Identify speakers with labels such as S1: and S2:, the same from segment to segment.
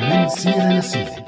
S1: من سيرة لسيرة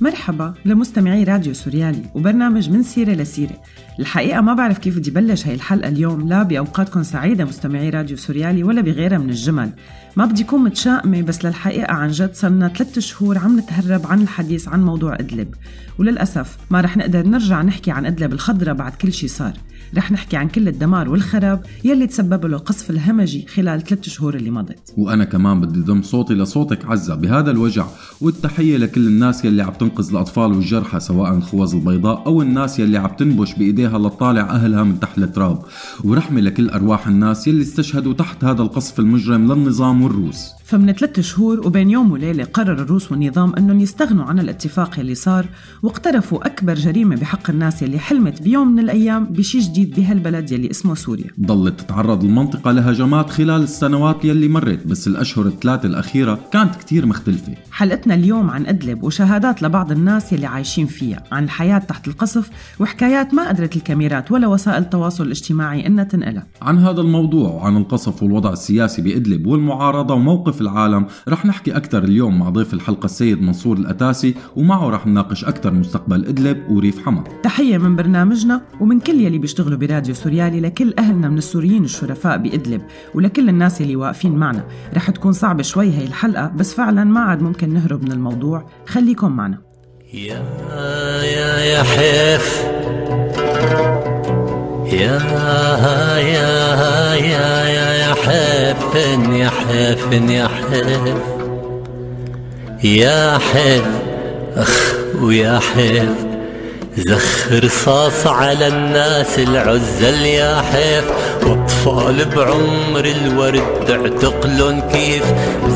S2: مرحبا لمستمعي راديو سوريالي وبرنامج من سيرة لسيرة. الحقيقة ما بعرف كيف بدي بلش هاي الحلقة اليوم لا بأوقاتكم سعيدة مستمعي راديو سوريالي ولا بغيرها من الجمل. ما بدي أكون متشائمة بس للحقيقة عن جد صرنا ثلاثة شهور عم نتهرب عن الحديث عن موضوع إدلب. وللأسف ما رح نقدر نرجع نحكي عن إدلب الخضرة بعد كل شي صار. رح نحكي عن كل الدمار والخراب يلي تسبب له قصف الهمجي خلال ثلاثة شهور اللي مضت.
S3: وأنا كمان بدي ضم صوتي لصوتك عزة بهذا الوجع والتحية لكل الناس يلي عم تنقذ الأطفال والجرحى سواء الخوذ البيضاء أو الناس يلي عم تنبش بإيديها لتطالع أهلها من تحت التراب. ورحمة لكل أرواح الناس يلي استشهدوا تحت هذا القصف المجرم للنظام والروس
S2: فمن ثلاثة شهور وبين يوم وليلة قرر الروس والنظام أنهم يستغنوا عن الاتفاق يلي صار واقترفوا أكبر جريمة بحق الناس يلي حلمت بيوم من الأيام بشي جديد بهالبلد يلي اسمه سوريا.
S3: ضلت تتعرض المنطقة لهجمات خلال السنوات يلي مرت بس الأشهر الثلاثة الأخيرة كانت كتير مختلفة.
S2: حلقتنا اليوم عن إدلب وشهادات لبعض الناس يلي عايشين فيها عن الحياة تحت القصف وحكايات ما قدرت الكاميرات ولا وسائل التواصل الاجتماعي إنها تنقلها.
S3: عن هذا الموضوع وعن القصف والوضع السياسي بإدلب والمعارضة وموقف العالم. رح نحكي أكثر اليوم مع ضيف الحلقة السيد منصور الأتاسي ومعه رح نناقش أكثر مستقبل إدلب وريف حما
S2: تحية من برنامجنا ومن كل يلي بيشتغلوا براديو سوريالي لكل أهلنا من السوريين الشرفاء بإدلب ولكل الناس يلي واقفين معنا. رح تكون صعبة شوي هي الحلقة بس فعلا ما عاد ممكن نهرب من الموضوع. خليكم معنا.
S4: يا يا يا حيف. يا يا يا يا يا حيف يا حيف يا حيف يا حيف أخ ويا حيف زخ رصاص على الناس العزل يا حيف وأطفال بعمر الورد اعتقلن كيف.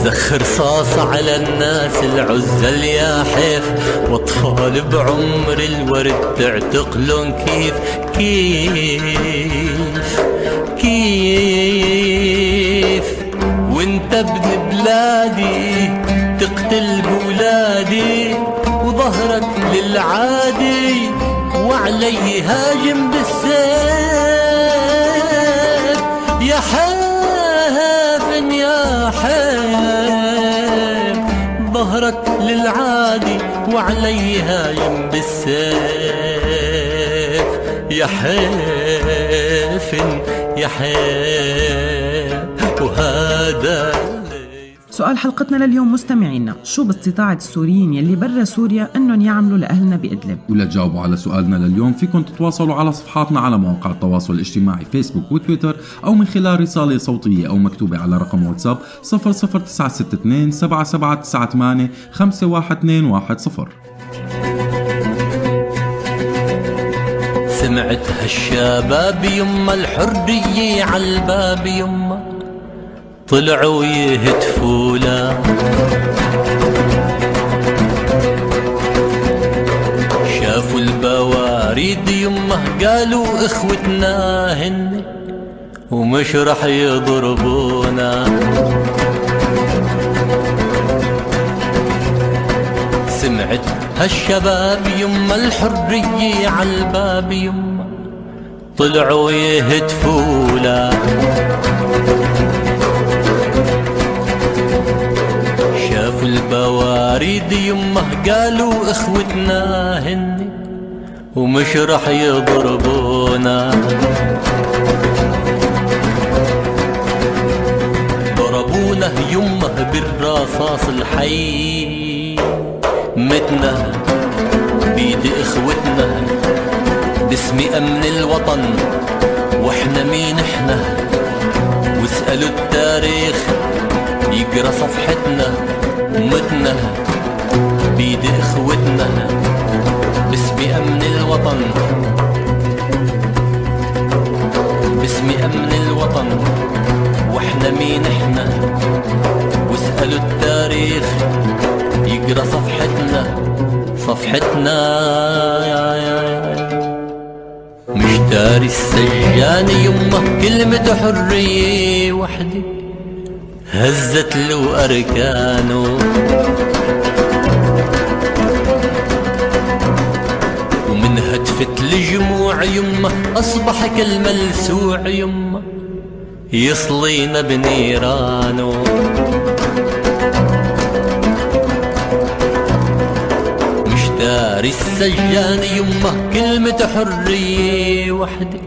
S4: زخ رصاص على الناس العزل يا حيف وأطفال بعمر الورد اعتقلن كيف. كيف؟ كيف؟ وانت ابن بلادي تقتل بولادي وظهرك للعادي وعلي هاجم بالسيف. يا حافن يا حيف ظهرك للعادي وعلي هاجم بالسيف. يا حيفن يا حيف وهذا
S2: سؤال حلقتنا لليوم مستمعينا. شو باستطاعة السوريين يلي برا سوريا أنهم يعملوا لأهلنا بإدلب؟
S3: ولتجاوبوا على سؤالنا لليوم فيكم تتواصلوا على صفحاتنا على مواقع التواصل الاجتماعي فيسبوك وتويتر أو من خلال رسالة صوتية أو مكتوبة على رقم واتساب 00962 7798 51210
S4: سمعت هالشباب يما الحرية عالباب يما. طلعوا يهتفوا لا شافوا البواريد يمه قالوا إخوتنا هن ومش رح يضربونا. سمعت هالشباب يما الحرية عالباب يما طلعوا يهتفوا لا البواريد يمه قالوا اخوتنا هن ومش رح يضربونا. ضربونا يمه بالرصاص الحي. متنا بيد اخوتنا باسم أمن الوطن وإحنا مين إحنا؟ واسألوا التاريخ يقرأ صفحتنا. متنا بيد إخوتنا باسم أمن الوطن. باسم أمن الوطن وإحنا مين إحنا؟ واسألوا التاريخ يقرأ صفحتنا صفحتنا. مش داري السجان يمه كلمة حرية وحدي هزت له أركانه. هتفت لجموع يمه أصبح كالملسوع يمه يصلينا بنيرانه. مش داري السجان يمه كلمة حرية وحدة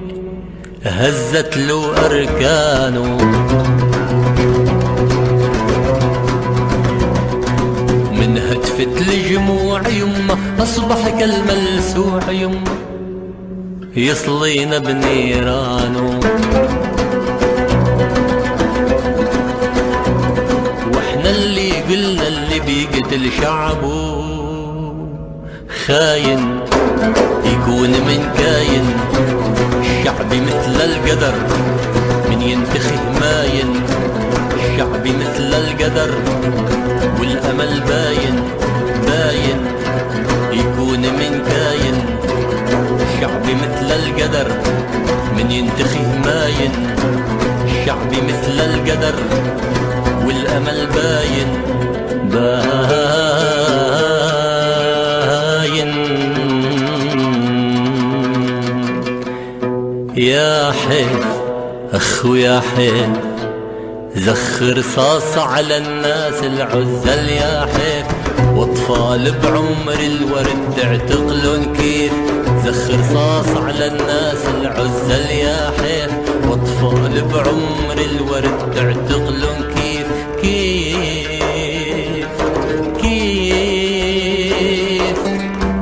S4: هزت له أركانه. من هتفت لجموع يمه أصبح كالملسوع يمه يصلينا بنيرانه وإحنا اللي قلنا اللي بيقتل شعبه. خاين يكون من كاين. الشعب مثل القدر من ينتخي ماين. الشعب مثل القدر والأمل باين باين يكون من كاين. الشعب مثل القدر من ينتخي ماين. الشعب مثل القدر والأمل باين باين. يا حيف اخو يا حيف زخر رصاص على الناس العزل يا حيف وأطفال بعمر الورد تعتقلن كيف. زخر رصاص على الناس العزل يا حيف وأطفال بعمر الورد تعتقلن كيف. كيف؟ كيف؟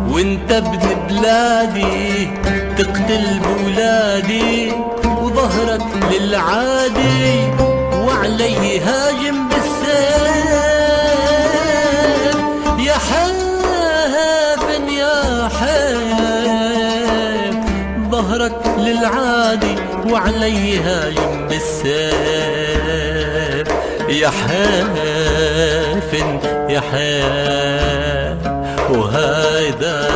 S4: وإنت ابن بلادي تقتل بولادي وظهرك للعادي. هاجم بالسيف. يا حافن يا حيف ظهرك للعادي وعلي هاجم بالسيف. يا حافن يا حيف وهيدا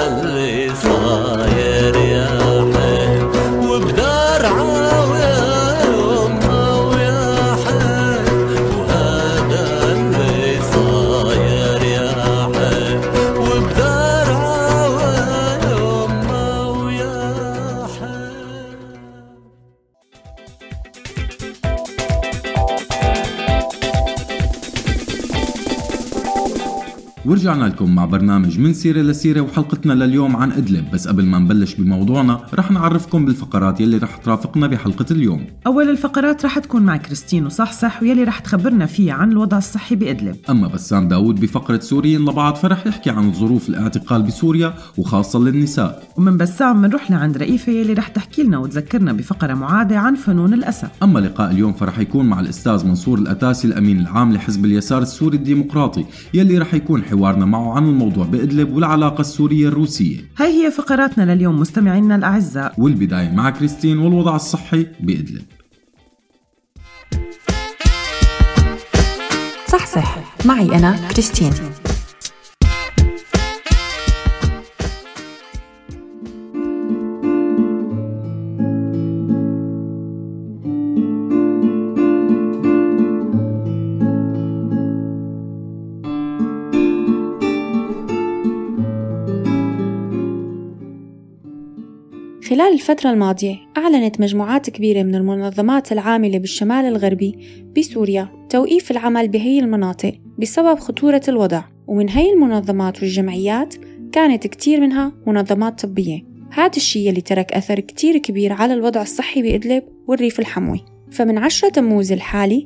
S3: ورجعنا لكم مع برنامج من سيرة لسيرة وحلقتنا لليوم عن إدلب. بس قبل ما نبلش بموضوعنا رح نعرفكم بالفقرات يلي رح ترافقنا بحلقة اليوم.
S2: أول الفقرات رح تكون مع كريستين وصحصح ويلي رح تخبرنا فيه عن الوضع الصحي بإدلب.
S3: أما بسام داود بفقرة سوريين لبعض فرح يحكي عن ظروف الاعتقال بسوريا وخاصة للنساء.
S2: ومن بسام منروح لعند رئيفة يلي رح تحكي لنا وتذكرنا بفقرة معادة عن فنون الأسى
S3: أما لقاء اليوم فرح يكون مع الأستاذ منصور الأتاسي الأمين العام لحزب اليسار السوري الديمقراطي يلي رح يكون حوارنا معه عن الموضوع بإدلب والعلاقة السورية الروسية.
S2: هاي هي فقراتنا لليوم مستمعينا الأعزاء.
S3: والبداية مع كريستين والوضع الصحي بإدلب.
S5: صحصح. معي أنا كريستين. خلال الفترة الماضية أعلنت مجموعات كبيرة من المنظمات العاملة بالشمال الغربي بسوريا توقيف العمل بهي المناطق بسبب خطورة الوضع ومن هي المنظمات والجمعيات كانت كتير منها منظمات طبية. هذا الشيء اللي ترك أثر كتير كبير على الوضع الصحي بإدلب والريف الحموي. فمن عشرة تموز الحالي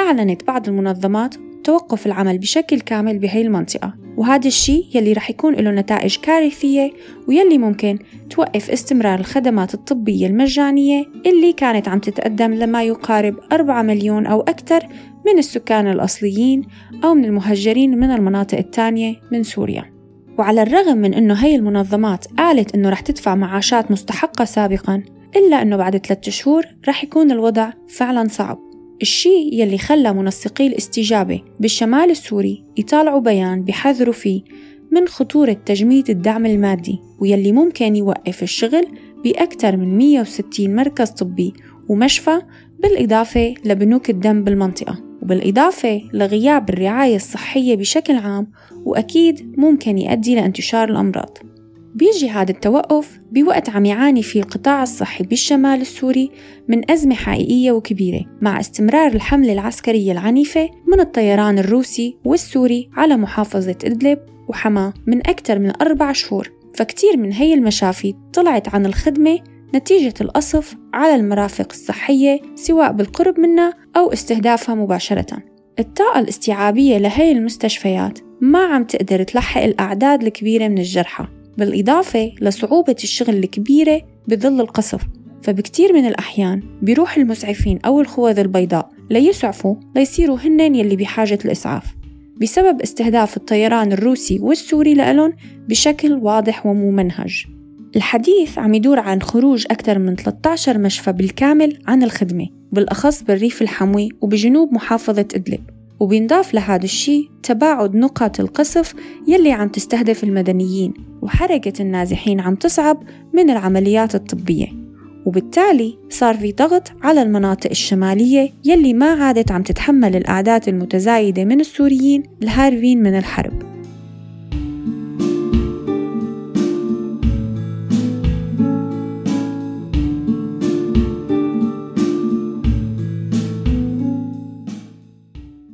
S5: أعلنت بعض المنظمات توقف العمل بشكل كامل بهي المنطقة. وهذا الشيء يلي رح يكون له نتائج كارثية ويلي ممكن توقف استمرار الخدمات الطبية المجانية اللي كانت عم تتقدم لما يقارب 4 مليون أو أكثر من السكان الأصليين أو من المهجرين من المناطق التانية من سوريا. وعلى الرغم من أنه هي المنظمات قالت أنه رح تدفع معاشات مستحقة سابقاً إلا أنه بعد ثلاثة شهور رح يكون الوضع فعلاً صعب. الشيء يلي خلى منسقي الاستجابة بالشمال السوري يطالعوا بيان بحذروا فيه من خطورة تجميد الدعم المادي ويلي ممكن يوقف الشغل بأكثر من 160 مركز طبي ومشفى بالإضافة لبنوك الدم بالمنطقة وبالإضافة لغياب الرعاية الصحية بشكل عام وأكيد ممكن يؤدي لانتشار الأمراض. بيجي هذا التوقف بوقت عم يعاني فيه القطاع الصحي بالشمال السوري من أزمة حقيقية وكبيرة مع استمرار الحملة العسكرية العنيفة من الطيران الروسي والسوري على محافظة إدلب وحما من أكثر من أربع شهور. فكتير من هي المشافي طلعت عن الخدمة نتيجة القصف على المرافق الصحية سواء بالقرب منها أو استهدافها مباشرة. الطاقة الاستيعابية لهي المستشفيات ما عم تقدر تلحق الأعداد الكبيرة من الجرحى. بالإضافة لصعوبة الشغل الكبيرة بظل القصف فبكتير من الأحيان بيروح المسعفين أو الخوذ البيضاء ليسعفوا ليصيروا هنن يلي بحاجة الإسعاف. بسبب استهداف الطيران الروسي والسوري لألون بشكل واضح وممنهج. الحديث عم يدور عن خروج أكثر من 13 مشفى بالكامل عن الخدمة بالأخص بالريف الحموي وبجنوب محافظة إدلب. وبينضاف لهذا الشيء تباعد نقط القصف يلي عم تستهدف المدنيين وحركة النازحين عم تصعب من العمليات الطبية. وبالتالي صار في ضغط على المناطق الشمالية يلي ما عادت عم تتحمل الأعداد المتزايدة من السوريين الهاربين من الحرب.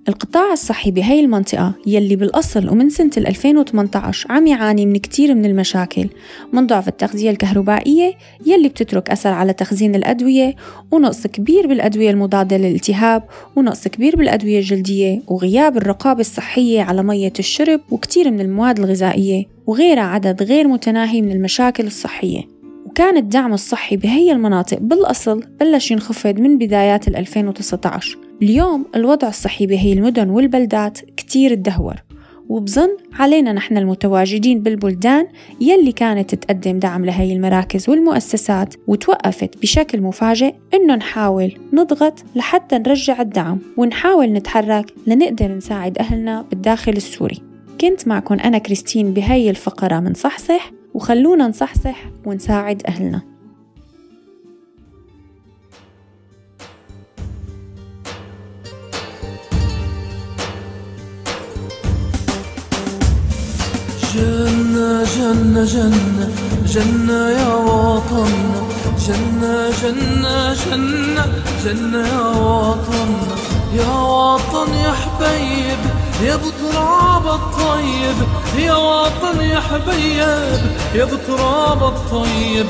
S5: القطاع الصحي بهي المنطقة يلي بالأصل ومن سنة 2018 عم يعاني من كتير من المشاكل من ضعف التغذية الكهربائية يلي بتترك أثر على تخزين الأدوية ونقص كبير بالأدوية المضادة للالتهاب ونقص كبير بالأدوية الجلدية وغياب الرقابة الصحية على مية الشرب وكتير من المواد الغذائية وغيرها عدد غير متناهي من المشاكل الصحية. وكان الدعم الصحي بهي المناطق بالأصل بلش ينخفض من بدايات 2019 اليوم الوضع الصحي بهي المدن والبلدات كتير تدهور وبظن علينا نحن المتواجدين بالبلدان يلي كانت تقدم دعم لهي المراكز والمؤسسات وتوقفت بشكل مفاجئ إنه نحاول نضغط لحتى نرجع الدعم ونحاول نتحرك لنقدر نساعد أهلنا بالداخل السوري. كنت معكم أنا كريستين بهي الفقرة من صحصح وخلونا نصحصح ونساعد أهلنا.
S6: جنة جنة جنة جنة يا وطننا جنة جنة جنة جنة يا وطننا يا وطن يا حبيب يا بتراب الطيب. يا وطن يا حبيب يا بتراب الطيب.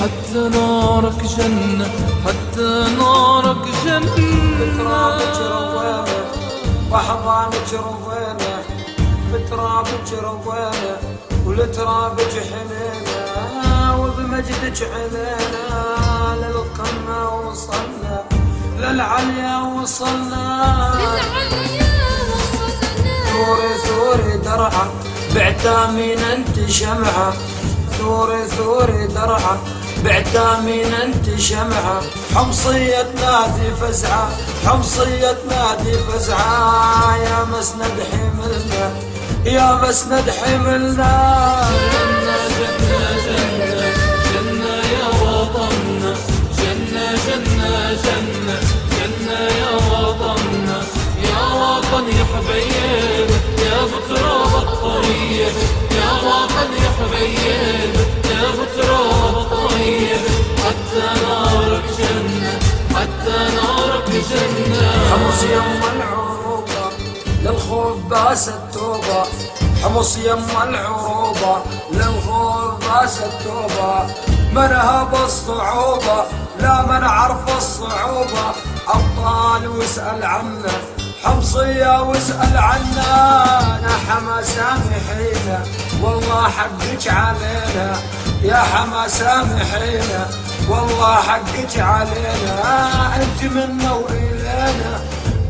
S6: حتى نارك جنة حتى نارك جنة.
S7: بترابك روينا وحضانك روينا بترابك روينا ولترابك حنينا وبمجدك علينا للقمة وصلنا للعليا وصلنا ثوري ثوري درعة بعتامين أنت شمعة. ثوري ثوري درعة بعتامين أنت شمعة. حمصية نادي فزعة حمصية نادي فزعة. يا مسند حملنا يا مسند حملنا
S6: جنة جنة جنة جنة يا وطننا جنة جنة جنة جنة يا وطننا يا وطن يا حبيب يا بتراب الطيب يا وطن يا حبيب يا بتراب الطيب حتى نارك جنة حتى نارك جنة
S7: حمص يم العروبة للخوف باس التوبة. حمص يم العروبة. للخوف باس التوبة. منها بالصعوبة لا من عرف الصعوبة. أبطال واسأل عنا. حمصية واسأل عنا. يا حما سامحينا والله حقك علينا. يا حما سامحينا والله حقك علينا. أنت منا وإلينا.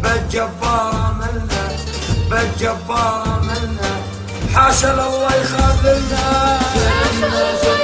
S7: بالجبارة منا بالجبارة منا حاشا الله يخذلنا
S6: جنة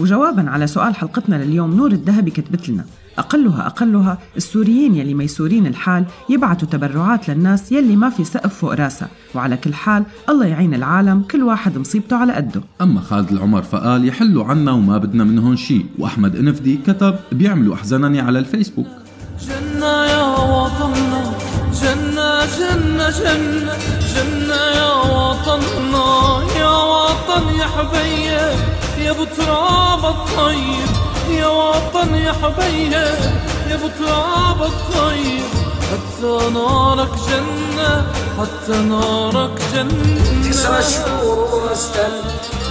S2: وجوابا على سؤال حلقتنا لليوم نور الذهبي كتبت لنا أقلها أقلها السوريين يلي ميسورين الحال يبعتوا تبرعات للناس يلي ما في سقف فوق راسها. وعلى كل حال الله يعين العالم كل واحد مصيبته على قده.
S3: أما خالد العمر فقال يحلوا عنا وما بدنا منهم شيء. وأحمد إنفدي كتب بيعملوا أحزنني على الفيسبوك.
S6: جنة يا وطننا جنة جنة جنة جنة يا وطننا. يا وطن يا حبيب يا ابو تراب الطيب يا وطن يا حبيب يا ابو تراب الطيب. حتى نارك جنة حتى نارك جنة.
S7: جسر الشهور ورستن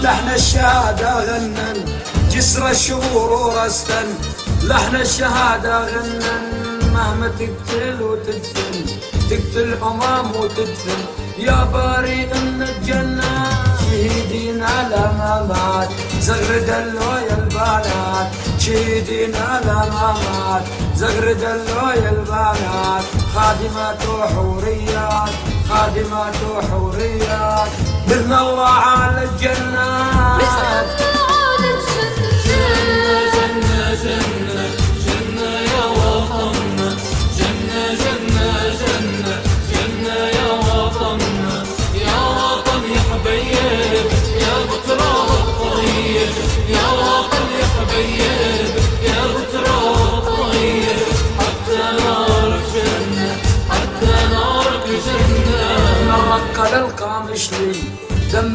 S7: لحن الشهادة غنن. جسر الشهور ورستن لحن الشهادة غنن. مهما تقتل وتدفن تقتل أمام وتدفن. يا باري إن الجنة. شهيدين على ما مات زغرد اللويا البنات. شهيدين على ما مات زغرد اللويا البنات. خادمات وحوريات خادمات وحوريات بالنور على الجنات.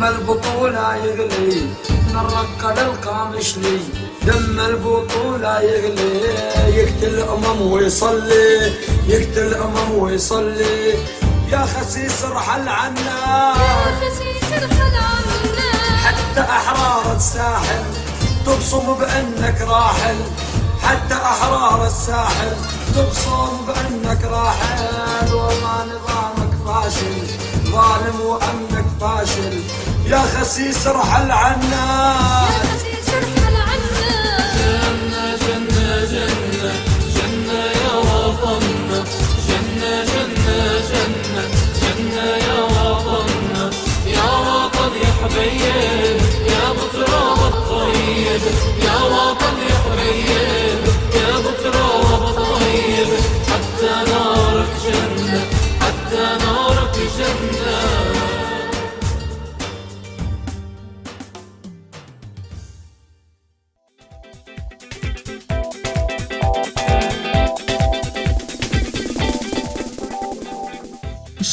S7: دم البطولة يغلي نرق للقامشلي دم البطولة يغلي يقتل أمم ويصلي يقتل أمم ويصلي. يا خسيس ارحل عنا. حتى أحرار الساحل تبصم بأنك راحل. حتى أحرار الساحل تبصم بأنك راحل. وما نظامك فاشل. ظالم وأمنك فاشل. يا خسيس ارحل عنا
S6: جنة جنة جنة. جنة يا وطننا جنة جنة جنة. جنة يا وطننا يا وطن يا حبيب. يا الطيب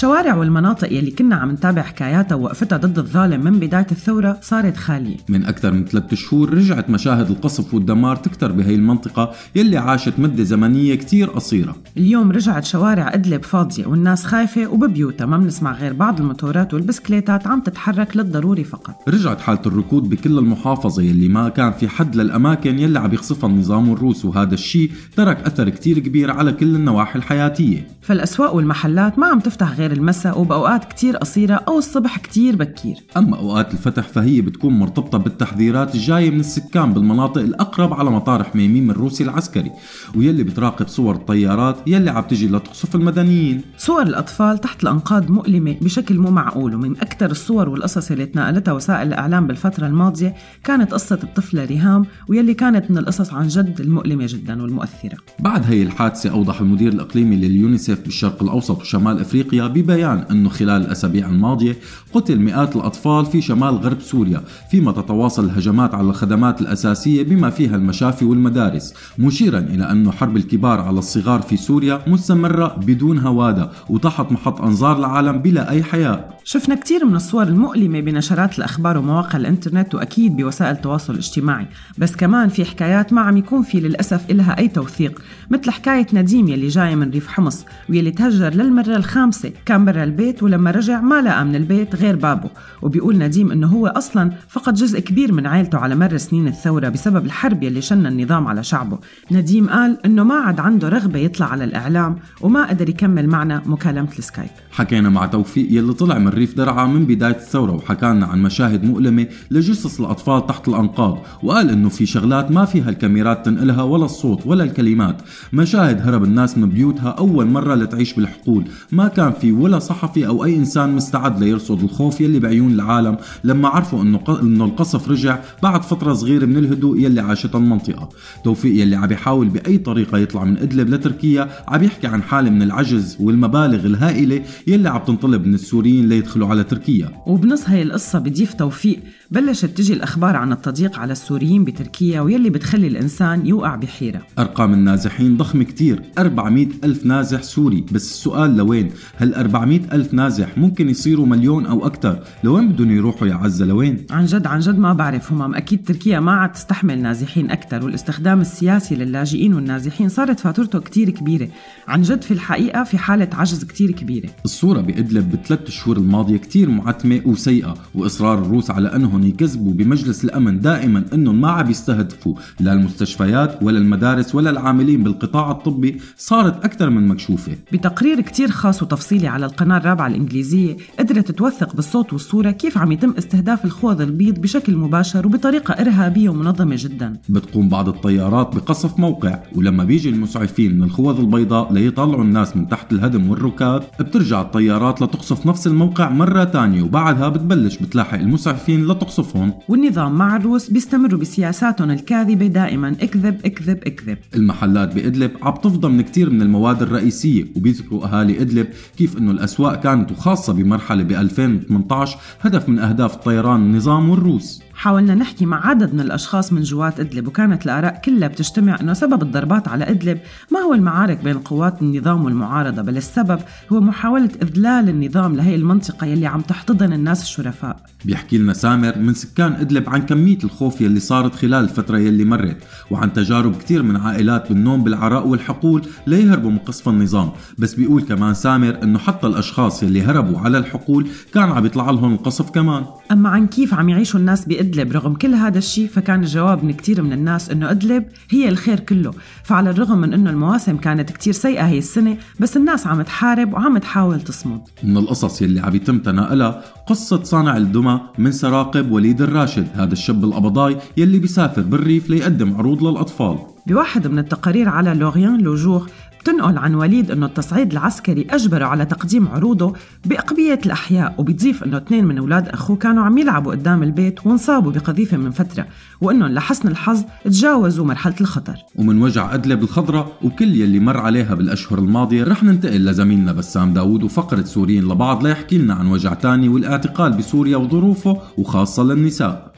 S2: الشوارع والمناطق يلي كنا عم نتابع حكاياتها ووقفتها ضد الظالم من بداية الثورة صارت خالية.
S3: من أكثر من ثلاثة شهور رجعت مشاهد القصف والدمار تكتر بهي المنطقة يلي عاشت مدة زمنية كتير قصيرة.
S2: اليوم رجعت شوارع إدلب فاضية والناس خايفة وببيوتها ما بنسمع غير بعض الموتورات والبسكليتات عم تتحرك للضروري فقط.
S3: رجعت حالة الركود بكل المحافظة يلي ما كان في حد للأماكن يلي عم يخصفها النظام الروسي وهذا الشيء ترك أثر كتير كبير على كل النواحي الحياتية.
S2: فالأسواق والمحلات ما عم تفتح غير المساء وبأوقات كتير قصيرة أو الصبح كتير بكير.
S3: أما أوقات الفتح فهي بتكون مرتبطة بالتحذيرات الجاية من السكان بالمناطق الأقرب على مطار حميميم الروسي العسكري ويلي بتراقب صور الطيارات يلي عم تجي لتقصف المدنيين.
S2: صور الأطفال تحت الأنقاض مؤلمة بشكل مو معقول ومن أكثر الصور والقصص اللي تناقلتها وسائل الإعلام بالفترة الماضية كانت قصة الطفلة ريهام ويلي كانت من القصص عن جد المؤلمة جدا والمؤثرة.
S3: بعد هي الحادثة أوضح المدير الإقليمي لليونيسف بالشرق الأوسط وشمال أفريقيا ببيان أنه خلال الأسابيع الماضية قتل مئات الأطفال في شمال غرب سوريا فيما تتواصل الهجمات على الخدمات الأساسية بما فيها المشافي والمدارس مشيرا إلى أن حرب الكبار على الصغار في سوريا مستمرة بدون هوادة وتحت محط أنظار العالم بلا أي حياء.
S2: شفنا كتير من الصور المؤلمة بنشرات الأخبار ومواقع الإنترنت وأكيد بوسائل التواصل الاجتماعي بس كمان في حكايات ما عم يكون في للأسف إلها أي توثيق مثل حكاية نديم يلي جاي من ريف حمص ويلي تهجر للمرة الخامسة كان برا البيت ولما رجع ما لقى من البيت غير بابه. وبيقول نديم إنه هو أصلا فقد جزء كبير من عائلته على مر سنين الثورة بسبب الحرب يلي شن النظام على شعبه. نديم قال إنه ما عاد عنده رغبة يطلع على الإعلام وما قدر يكمل معنا مكالمة السكايب.
S3: حكينا مع توفيق يلي طلع من ريف درعا من بداية الثورة وحكالنا عن مشاهد مؤلمة لجثث الأطفال تحت الأنقاض. وقال إنه في شغلات ما فيها الكاميرات تنقلها ولا الصوت ولا الكلمات. مشاهد هرب الناس من بيوتها أول مرة لتعيش بالحقول. ما كان في ولا صحفي أو أي إنسان مستعد ليرصد الخوف يلي بعيون العالم لما عرفوا إنه ق... إنه القصف رجع بعد فترة صغيرة من الهدوء يلي عاشتها المنطقة. توفيق يلي عم يحاول بأي طريقة يطلع من إدلب لتركيا عم يحكي عن حالة من العجز والمبالغ الهائلة يلي عم تنطلب من السوريين ليدخلوا على تركيا.
S2: وبنص هاي القصة بضيف توفيق بلشت تجي الأخبار عن التضييق على السوريين بتركيا ويلي بتخلي الإنسان يوقع بحيرة.
S3: أرقام النازحين ضخمة كتير. 400 ألف نازح سوري. بس السؤال لوين؟ هل 400 ألف نازح ممكن يصيروا مليون أو أكثر لوين بدهم يروحوا يا عزة؟ لوين؟
S2: عن جد عن جد ما بعرف. همام أكيد تركيا ما عاد تستحمل نازحين أكثر والاستخدام السياسي للاجئين والنازحين صارت فاتورته كتير كبيرة. عن جد في الحقيقة في حالة عجز كتير كبيرة.
S3: الصورة بإدلب بالثلاث شهور الماضية كتير معتمة وسيئة وإصرار الروس على أنهم يكذبوا بمجلس الأمن دائما أنهم ما عم يستهدفوا لا المستشفيات ولا المدارس ولا العاملين بالقطاع الطبي صارت أكثر من مكشوفة.
S2: بتقرير كتير خاص وتفصيلي على القناة الرابعة الإنجليزية قدرت توثق بالصوت والصورة كيف عم يتم استهداف الخوذ البيض بشكل مباشر وبطريقة إرهابية ومنظمة جدا.
S3: بتقوم بعض الطيارات بقصف موقع ولما بيجي المسعفين من الخوذ البيضاء ليطلعوا الناس من تحت الهدم والركاب بترجع الطيارات لتقصف نفس الموقع مرة تانية وبعدها بتبلش بتلاحق المسعفين لتقصفهم
S2: والنظام مع الروس بيستمروا بسياساتهم الكاذبة دائما. اكذب اكذب اكذب.
S3: المحلات بإدلب عم تفضى من كتير من المواد الرئيسية وبيذكروا أهالي إدلب كيف أنه الأسواق كانت وخاصة بمرحلة ب 2018 هدف من أهداف طيران النظام والروس
S2: حاولنا نحكي مع عدد من الأشخاص من جوات إدلب وكانت الآراء كلها بتجتمع أنه سبب الضربات على إدلب ما هو المعارك بين قوات النظام والمعارضة بل السبب هو محاولة إذلال النظام لهي المنطقة يلي عم تحتضن الناس الشرفاء.
S3: بيحكي لنا سامر من سكان إدلب عن كمية الخوف يلي صارت خلال الفترة يلي مرت وعن تجارب كتير من عائلات بالنوم بالعراء والحقول ليهربوا من قصف النظام. بس بيقول كمان سامر إنه حتى الأشخاص يلي هربوا على الحقول كان عم يطلع لهم القصف كمان.
S2: أما عن كيف عم يعيشوا الناس بإدلب رغم كل هذا الشيء فكان الجواب من كتير من الناس إنه إدلب هي الخير كله. فعلى الرغم من إنه المواسم كانت كتير سيئة هي السنة بس الناس عم تحارب وعم تحاول تصمد.
S3: من القصص يلي عم يتم تناقلها قصة صانع الدمى من سراقب وليد الراشد هذا الشاب القبضاي يلي بيسافر بالريف ليقدم عروض للأطفال.
S2: بواحد من التقارير على لوريان لوجور بتنقل عن وليد إنه التصعيد العسكري أجبره على تقديم عروضه بأقبية الأحياء وبتضيف إنه اثنين من أولاد أخوه كانوا عم يلعبوا قدام البيت وانصابوا بقذيفة من فترة وانهم لحسن الحظ تجاوزوا مرحلة الخطر.
S3: ومن وجع أدلب الخضراء وكل يلي مر عليها بالأشهر الماضية رح ننتقل لزميلنا بسام داوود وفقرة سوريين لبعض ليحكي لنا عن وجع تاني والاعتقال بسوريا وظروفه وخاصة للنساء.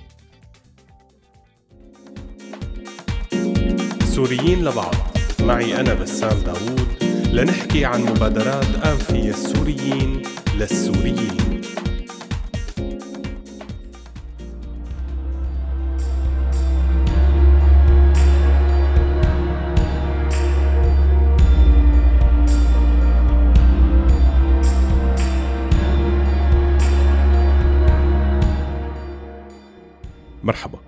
S8: سوريين لبعض. معي أنا بسام داوود. لنحكي عن مبادرات أنفية السوريين للسوريين. مرحبا.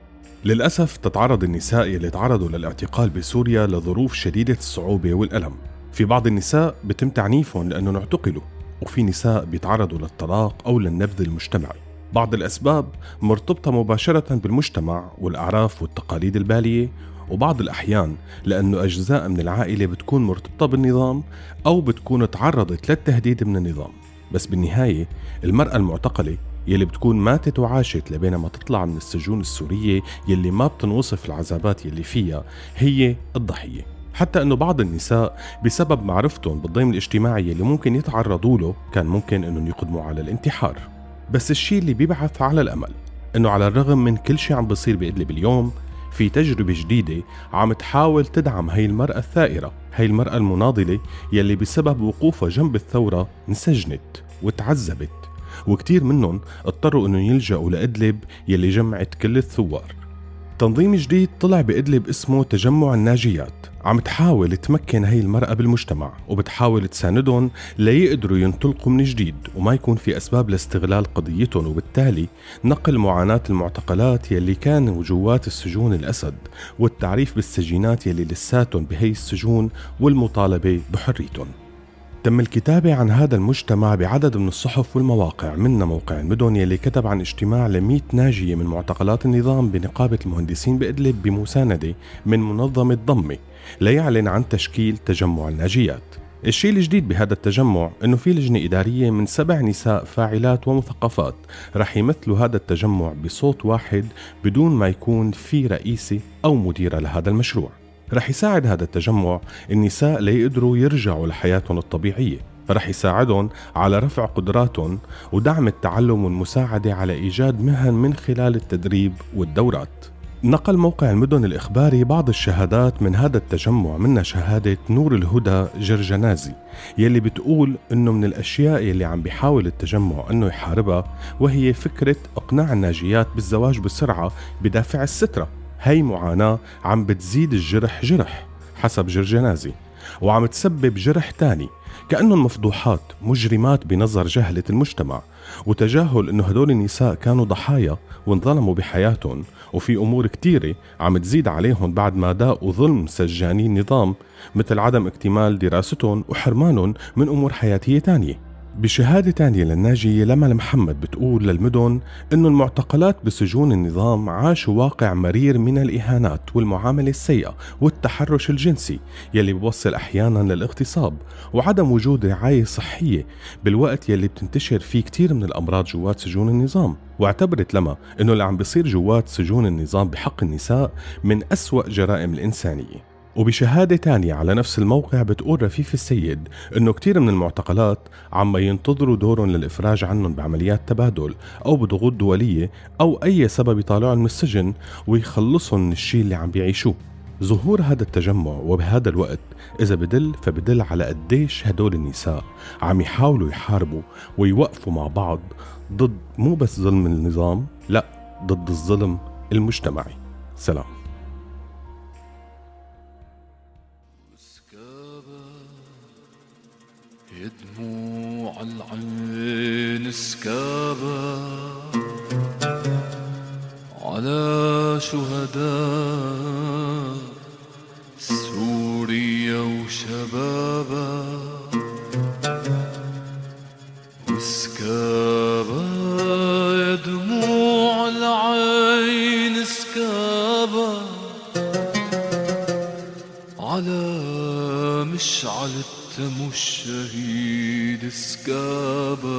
S8: للأسف تتعرض النساء يلي تعرضوا للاعتقال بسوريا لظروف شديدة الصعوبة والألم. في بعض النساء بتم تعنيفهم لأنهم اعتقلوا وفي نساء بيتعرضوا للطلاق أو للنبذ المجتمعي. بعض الأسباب مرتبطة مباشرة بالمجتمع والأعراف والتقاليد البالية وبعض الأحيان لأنه أجزاء من العائلة بتكون مرتبطة بالنظام أو بتكون تعرضت للتهديد من النظام. بس بالنهاية المرأة المعتقلة يلي بتكون ماتت وعاشت لبين ما تطلع من السجون السورية يلي ما بتنوصف العذابات يلي فيها هي الضحية. حتى إنه بعض النساء بسبب معرفتهم بالضيم الاجتماعي اللي ممكن يتعرضوا له كان ممكن إنهم يقدموا على الانتحار. بس الشيء اللي بيبعث على الأمل إنه على الرغم من كل شيء عم بصير بإدلب اليوم في تجربة جديدة عم تحاول تدعم هي المرأة الثائرة هي المرأة المناضلة يلي بسبب وقوفها جنب الثورة انسجنت وتعذبت. وكتير منهم اضطروا انه يلجأوا لإدلب يلي جمعت كل الثوار. تنظيم جديد طلع بإدلب اسمه تجمع الناجيات. عم تحاول تمكن هي المرأة بالمجتمع وبتحاول تساندهم ليقدروا ينطلقوا من جديد وما يكون في أسباب لاستغلال قضيتهم. وبالتالي نقل معاناة المعتقلات يلي كانوا جوات السجون الأسد والتعريف بالسجينات يلي لساتهم بهي السجون والمطالبة بحريتهم. تم الكتابة عن هذا المجتمع بعدد من الصحف والمواقع منها موقع المدن يلي كتب عن اجتماع ل 100 ناجية من معتقلات النظام بنقابة المهندسين بإدلب بمساندة من منظمة ضمة ليعلن عن تشكيل تجمع الناجيات. الشيء الجديد بهذا التجمع إنه في لجنة إدارية من سبع نساء فاعلات ومثقفات رح يمثلوا هذا التجمع بصوت واحد بدون ما يكون في رئيسة أو مديرة لهذا المشروع. رح يساعد هذا التجمع. النساء ليقدروا يرجعوا لحياتهم الطبيعية. رح يساعدهم على رفع قدراتهم ودعم التعلم والمساعدة على إيجاد مهن من خلال التدريب والدورات. نقل موقع المدن الإخباري بعض الشهادات من هذا التجمع منها شهادة نور الهدى جرجنازي يلي بتقول إنه من الأشياء يلي عم بيحاول التجمع إنه يحاربها وهي فكرة إقناع الناجيات بالزواج بسرعة بدافع السترة. هي معاناة عم بتزيد الجرح جرح حسب جرجنازي وعم تسبب جرح تاني كأنهم مفضوحات مجرمات بنظر جهلة المجتمع وتجاهل إنه هدول النساء كانوا ضحايا وانظلموا بحياتهم وفي أمور كتيرة عم تزيد عليهم بعد ما داقوا ظلم سجاني النظام مثل عدم اكتمال دراستهم وحرمانهم من أمور حياتية تانية. بشهادة تانية للناجية لمى محمد بتقول للمدن إنه المعتقلات بسجون النظام عاشوا واقع مرير من الإهانات والمعاملة السيئة والتحرش الجنسي يلي بوصل أحيانا للاغتصاب وعدم وجود رعاية صحية بالوقت يلي بتنتشر فيه كتير من الأمراض جوات سجون النظام. واعتبرت لما إنه اللي عم بيصير جوات سجون النظام بحق النساء من أسوأ جرائم الإنسانية. وبشهادة تانية على نفس الموقع بتقول رفيف السيد إنه كتير من المعتقلات عم ينتظروا دورهم للإفراج عنهم بعمليات تبادل أو بضغوط دولية أو أي سبب يطالعهم من السجن ويخلصهم من الشيء اللي عم بيعيشوه. ظهور هذا التجمع وبهذا الوقت إذا بدل فبدل على قديش هدول النساء عم يحاولوا يحاربوا ويوقفوا مع بعض ضد مو بس ظلم النظام لا ضد الظلم المجتمعي. سلام.
S6: العين سكابة على شهداء سوريا وشبابها وسكابة يا دموع العين سكابة على مشعل الدم الشهيد سكابة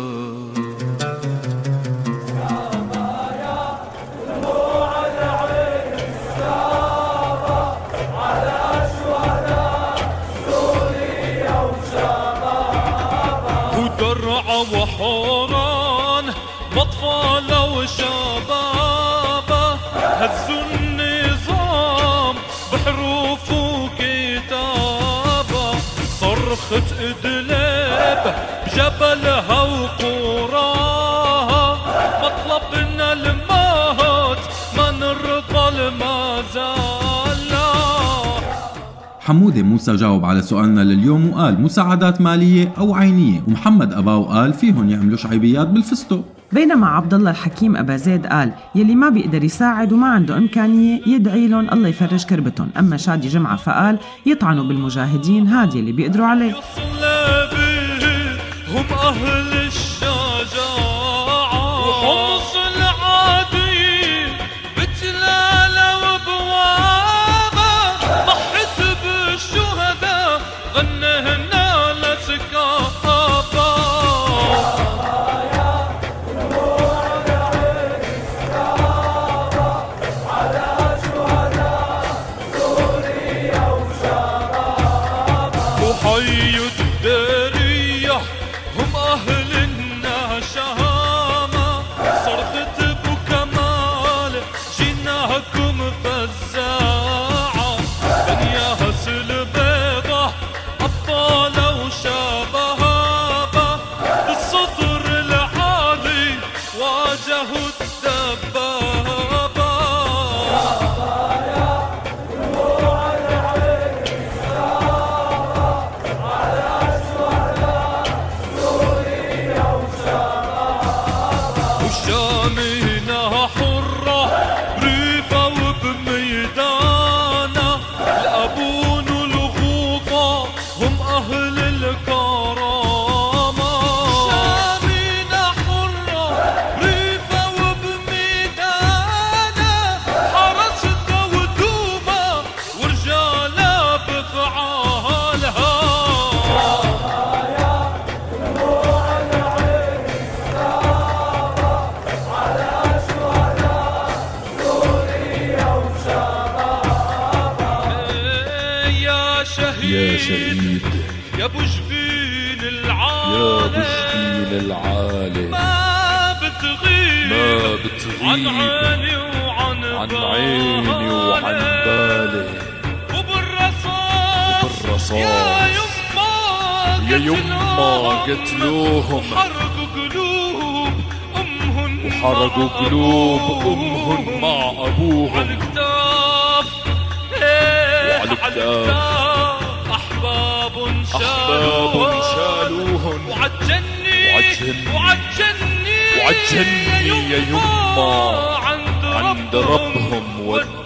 S6: ودرع صرخة إدلب بجبلها وقراها
S3: حمودة موسى جاوب على سؤالنا لليوم وقال مساعدات مالية أو عينية. ومحمد أباو قال فيهم يعملوا شعيبيات بالفستق.
S2: بينما عبد الله الحكيم أبا زيد قال يلي ما بيقدر يساعد وما عنده إمكانية يدعي لهم الله يفرج كربتهم. أما شادي جمعة فقال يطعنوا بالمجاهدين هاد يلي بيقدروا عليه.
S6: هم أهل يما
S9: قتلوهم
S6: وحرقوا قلوب أمهن
S9: وحرقوا
S6: مع
S9: قلوب. أمهن مع أبوهم
S6: على الكتاف
S9: وعلى الكتاف.
S6: أحباب
S9: أحباب شالوهن
S6: وعالجني
S9: وعالجني.
S6: وعالجني
S9: يا يما
S6: عند
S9: عند ربهم ودوهم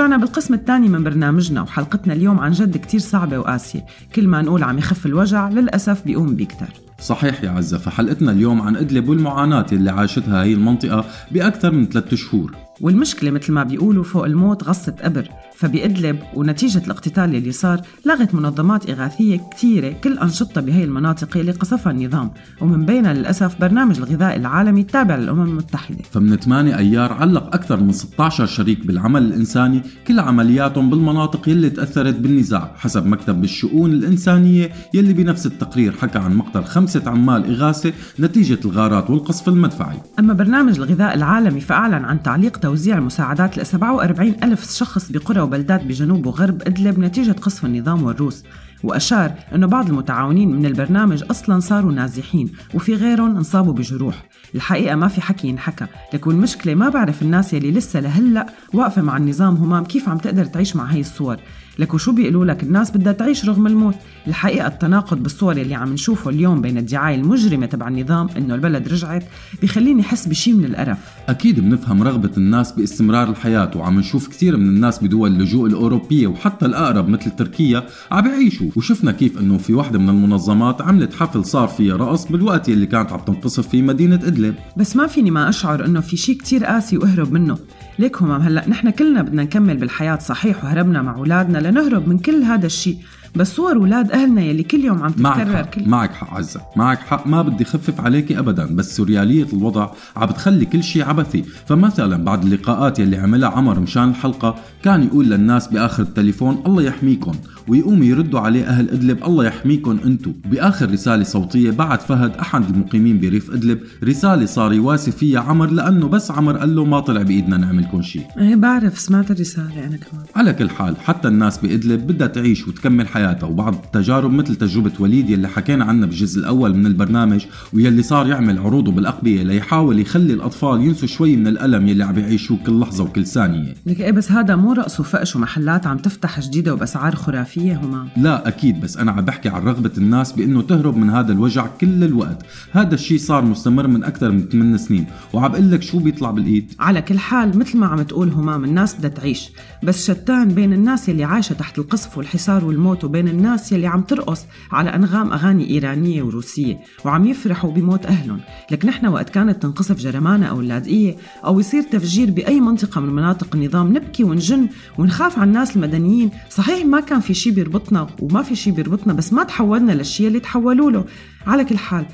S2: رجعنا بالقسم الثاني من برنامجنا وحلقتنا اليوم عن جد كتير صعبة وقاسية. كل ما نقول عم يخف الوجع للأسف بيقوم بيكتر.
S3: صحيح يا عزة فحلقتنا اليوم عن إدلب والمعاناة اللي عاشتها هي المنطقة بأكثر من ثلاثة شهور.
S2: والمشكلة مثل ما بيقولوا فوق الموت غصة قبر. فبإدلب ونتيجة الاقتتال اللي صار لغت منظمات إغاثية كتيرة كل أنشطتها بهي المناطق اللي قصفها النظام ومن بينها للأسف برنامج الغذاء العالمي التابع للأمم المتحدة.
S3: فمن 8 أيار علق أكثر من 16 شريك بالعمل الإنساني كل عملياتهم بالمناطق يلي تأثرت بالنزاع حسب مكتب الشؤون الإنسانية يلي بنفس التقرير حكى عن مقتل خمسة عمال إغاثة نتيجة الغارات والقصف المدفعي.
S2: أما برنامج الغذاء العالمي فأعلن عن تعليق توزيع المساعدات ل 47 ألف شخص بقرى وبلدات بجنوب وغرب إدلب نتيجة قصف النظام والروس وأشار أنه بعض المتعاونين من البرنامج أصلا صاروا نازحين وفي غيرهم انصابوا بجروح. الحقيقة ما في حكي ينحكى لكن المشكلة ما بعرف الناس يلي لسه لهلأ واقفة مع النظام همام كيف عم تقدر تعيش مع هاي الصور. لكن شو بيقولوا لك؟ الناس بدها تعيش رغم الموت. الحقيقة التناقض بالصور اللي عم نشوفه اليوم بين الدعاية المجرمة تبع النظام إنه البلد رجعت بيخليني أحس بشي من القرف.
S3: أكيد بنفهم رغبة الناس باستمرار الحياة وعم نشوف كثير من الناس بدول اللجوء الأوروبية وحتى الأقرب مثل تركيا عم بيعيشوا وشفنا كيف أنه في واحدة من المنظمات عملت حفل صار فيها رقص بالوقت اللي كانت عم تنقصف في مدينة إدلب.
S2: بس ما فيني ما أشعر إنه في شي كتير قاسي وأهرب منه. ليك همام هلأ نحن كلنا بدنا نكمل بالحياة صحيح وهربنا مع أولادنا لنهرب من كل هذا الشيء. بس صور أولاد أهلنا يلي كل يوم عم
S3: معك
S2: تتكرر
S3: حق
S2: كل
S3: معك حق عزة. معك حق ما بدي خفف عليكي ابدا بس سوريالية الوضع عم بتخلي كل شيء عبثي. فمثلا بعد اللقاءات يلي عملها عمر مشان الحلقة كان يقول للناس بآخر التليفون الله يحميكم. ويقوم يردوا عليه أهل إدلب الله يحميكم انتو بآخر رسالة صوتية بعد فهد أحد المقيمين بريف إدلب رسالة صار يواسي فيها عمر لأنه بس عمر قال له ما طلع بإيدنا نعملكم شيء.
S2: إيه بعرف سمعت الرسالة أنا كمان.
S3: على كل حال حتى الناس بإدلب بدها تعيش وتكمل حياتها وبعض التجارب مثل تجربة وليد يلي حكينا عنها بالجزء الأول من البرنامج ويلي صار يعمل عروضه بالأقبية ليحاول يخلي الأطفال ينسوا شوي من الألم يلي عم يعيشوه كل لحظة وكل ثانية.
S2: لك إيه بس هذا مو رقص وفقش ومحلات عم تفتح جديدة وبأسعار خرافية. همام
S3: لا أكيد بس أنا عم بحكي عن رغبة الناس بأنه تهرب من هذا الوجع كل الوقت. هذا الشيء صار مستمر من أكثر من 8 سنين وعم بقول لك شو بيطلع بالإيد.
S2: على كل حال مثل ما عم تقول همام الناس بدها تعيش. بس شتان بين الناس يلي عايشة تحت القصف والحصار والموت وبين الناس يلي عم ترقص على أنغام أغاني إيرانية وروسية وعم يفرحوا بموت أهلهم. لك نحن وقت كانت تنقصف جرمانة أو اللاذقية أو يصير تفجير بأي منطقة من مناطق النظام نبكي ونجن ونخاف على الناس المدنيين. صحيح ما كان في شي بيربطنا وما في شي بيربطنا بس ما تحولنا للشي اللي تحولوا له. على كل حال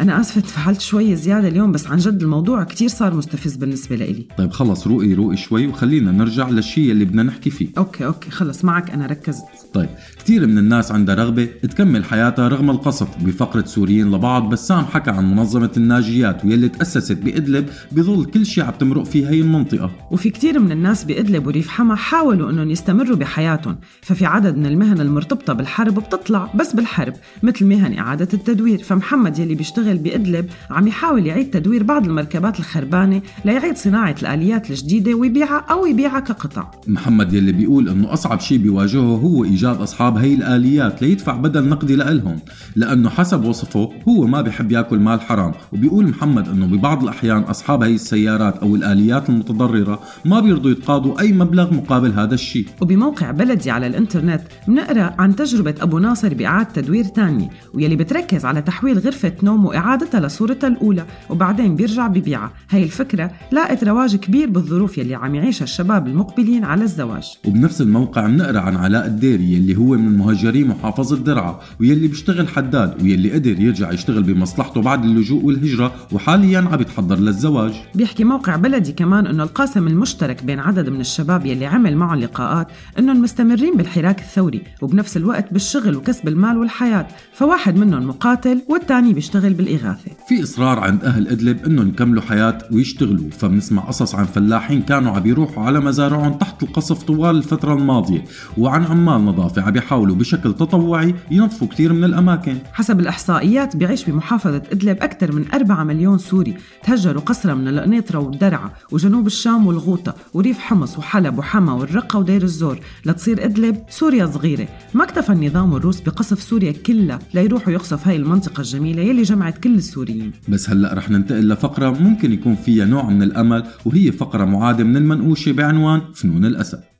S2: أنا آسفة انفعلت شوي زيادة اليوم بس عن جد الموضوع كتير صار مستفز بالنسبة لإلي.
S3: طيب خلص روقي روقي شوي وخلينا نرجع للشيء اللي بدنا نحكي فيه.
S2: okay okay خلص معك أنا ركزت.
S3: طيب كثير من الناس عندها رغبة تكمل حياتها رغم القصف بفقرة سوريين لبعض بسام حكى عن منظمة الناجيات واللي تأسست بإدلب بظل كل شيء عم تمرق فيه هي المنطقة.
S2: وفي كتير من الناس بإدلب وريف حما حاولوا إنهم يستمروا بحياتهم ففي عدد من المهن المرتبطة بالحرب بتطلع بس بالحرب مثل مهن إعادة التدوير فمحمد يلي بيشتغل بإدلب عم يحاول يعيد تدوير بعض المركبات الخربانة ليعيد صناعة الآليات الجديدة ويبيعها أو يبيعها كقطع.
S3: محمد يلي بيقول إنه أصعب شيء بيواجهه هو إيجاد أصحاب هي الآليات ليدفع بدل نقدي لإلهم لأنه حسب وصفه هو ما بيحب ياكل مال حرام وبيقول محمد إنه ببعض الأحيان أصحاب هي السيارات أو الآليات المتضررة ما بيرضوا يتقاضوا أي مبلغ مقابل هذا الشيء.
S2: وبموقع بلدي على الإنترنت بنقرأ عن تجربة أبو ناصر بإعادة تدوير تانية ويلي بتركز على تحويل غرفة نومه وإعادتها لصورتها الأولى وبعدين بيرجع ببيعها. هاي الفكرة لاقت رواج كبير بالظروف يلي عم يعيشها الشباب المقبلين على الزواج.
S3: وبنفس الموقع بنقرأ عن علاء الديري يلي هو من مهاجري محافظة درعا ويلي بيشتغل حداد ويلي قدر يرجع يشتغل بمصلحته بعد اللجوء والهجرة وحاليا عم يتحضر للزواج.
S2: بيحكي موقع بلدي كمان إنه القاسم المشترك بين عدد من الشباب يلي عمل معهم لقاءات إنهم مستمرين بالحراك الثوري وبنفس الوقت بالشغل وكسب المال والحياة فواحد منهم مقاتل والثاني بيشتغل بالإغاثة.
S3: في إصرار عند أهل إدلب إنهم يكملوا حياة ويشتغلوا فبنسمع قصص عن فلاحين كانوا عم يروحوا على مزارعهم تحت القصف طوال الفترة الماضية وعن عمال نظافة عم يحاولوا بشكل تطوعي ينظفوا كثير من الأماكن.
S2: حسب الإحصائيات بيعيش بمحافظة إدلب أكثر من 4 مليون سوري تهجروا قسرة من القنيطرة والدرعا وجنوب الشام والغوطة وريف حمص وحلب وحما والرقة ودير الزور لتصير إدلب سوريا صغيرة. ما اكتفى النظام والروس بقصف سوريا كلها ليروحوا يقصف هاي المنطقة الجميلة يلي جمعت كل السوريين.
S3: بس هلأ رح ننتقل لفقرة ممكن يكون فيها نوع من الأمل وهي فقرة معادة من المنقوشة بعنوان فنون الأسد.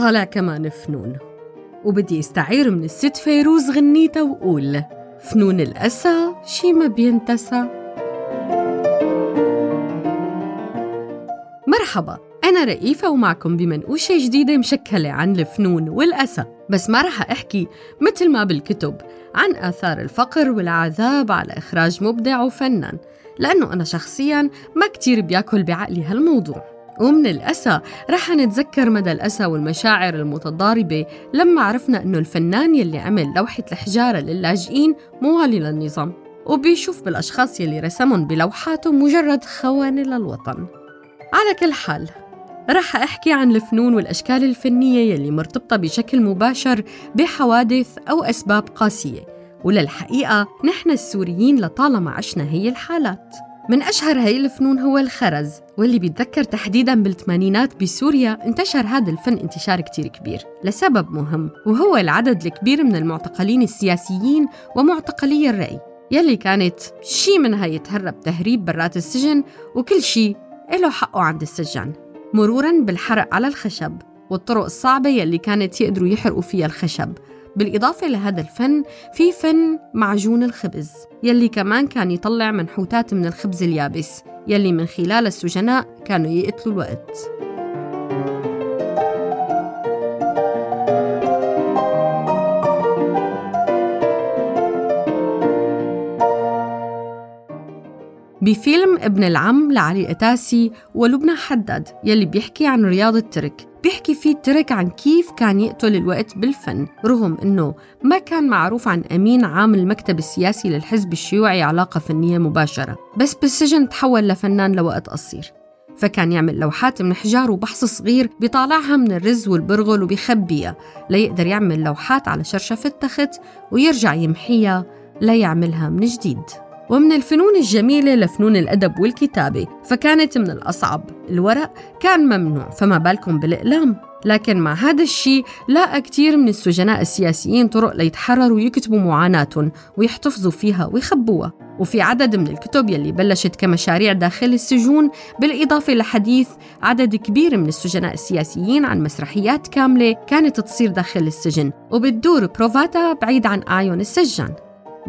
S10: بيطالع كمان فنون وبدي استعير من الست فيروز غنيتها وقول فنون الأسى شي ما بينتسى. مرحبا أنا رئيفة ومعكم بمنقوشة جديدة مشكلة عن الفنون والأسى. بس ما رح أحكي مثل ما بالكتب عن آثار الفقر والعذاب على إخراج مبدع وفنان لأنه أنا شخصياً ما كتير بياكل بعقلي هالموضوع. ومن الأسى رح نتذكر مدى الأسى والمشاعر المتضاربة لما عرفنا أنه الفنان يلي عمل لوحة الحجارة للاجئين موالي للنظام وبيشوف بالأشخاص يلي رسمهم بلوحاته مجرد خوانة للوطن. على كل حال رح أحكي عن الفنون والأشكال الفنية يلي مرتبطة بشكل مباشر بحوادث أو أسباب قاسية وللحقيقة نحن السوريين لطالما عشنا هي الحالات. من أشهر هاي الفنون هو الخرز واللي بيتذكر تحديداً بالثمانينات بسوريا انتشر هذا الفن انتشار كتير كبير لسبب مهم وهو العدد الكبير من المعتقلين السياسيين ومعتقلي الرأي يلي كانت شي منها يتهرب تهريب برات السجن وكل شي له حقه عند السجان مرورا بالحرق على الخشب والطرق الصعبة يلي كانت يقدروا يحرقوا فيها الخشب. بالإضافة لهذا الفن في فن معجون الخبز يلي كمان كان يطلع منحوتات من الخبز اليابس يلي من خلال السجناء كانوا يقتلوا الوقت. بفيلم ابن العم لعلي أتاسي ولبنى حداد يلي بيحكي عن رياض الترك بيحكي فيه الترك عن كيف كان يقتل الوقت بالفن. رغم أنه ما كان معروف عن أمين عام المكتب السياسي للحزب الشيوعي علاقة فنية مباشرة بس بالسجن تحول لفنان لوقت قصير. فكان يعمل لوحات من حجار وبحص صغير بيطالعها من الرز والبرغل وبيخبيها ليقدر يعمل لوحات على شرشفة تخت ويرجع يمحيها ليعملها من جديد. ومن الفنون الجميلة لفنون الأدب والكتابة فكانت من الأصعب. الورق كان ممنوع فما بالكم بالإقلام. لكن مع هذا الشيء لاقى كتير من السجناء السياسيين طرق ليتحرروا ويكتبوا معاناتهم ويحتفظوا فيها ويخبوها. وفي عدد من الكتب يلي بلشت كمشاريع داخل السجون بالإضافة لحديث عدد كبير من السجناء السياسيين عن مسرحيات كاملة كانت تصير داخل السجن. وبتدور بروفاتا بعيد عن أعين السجان.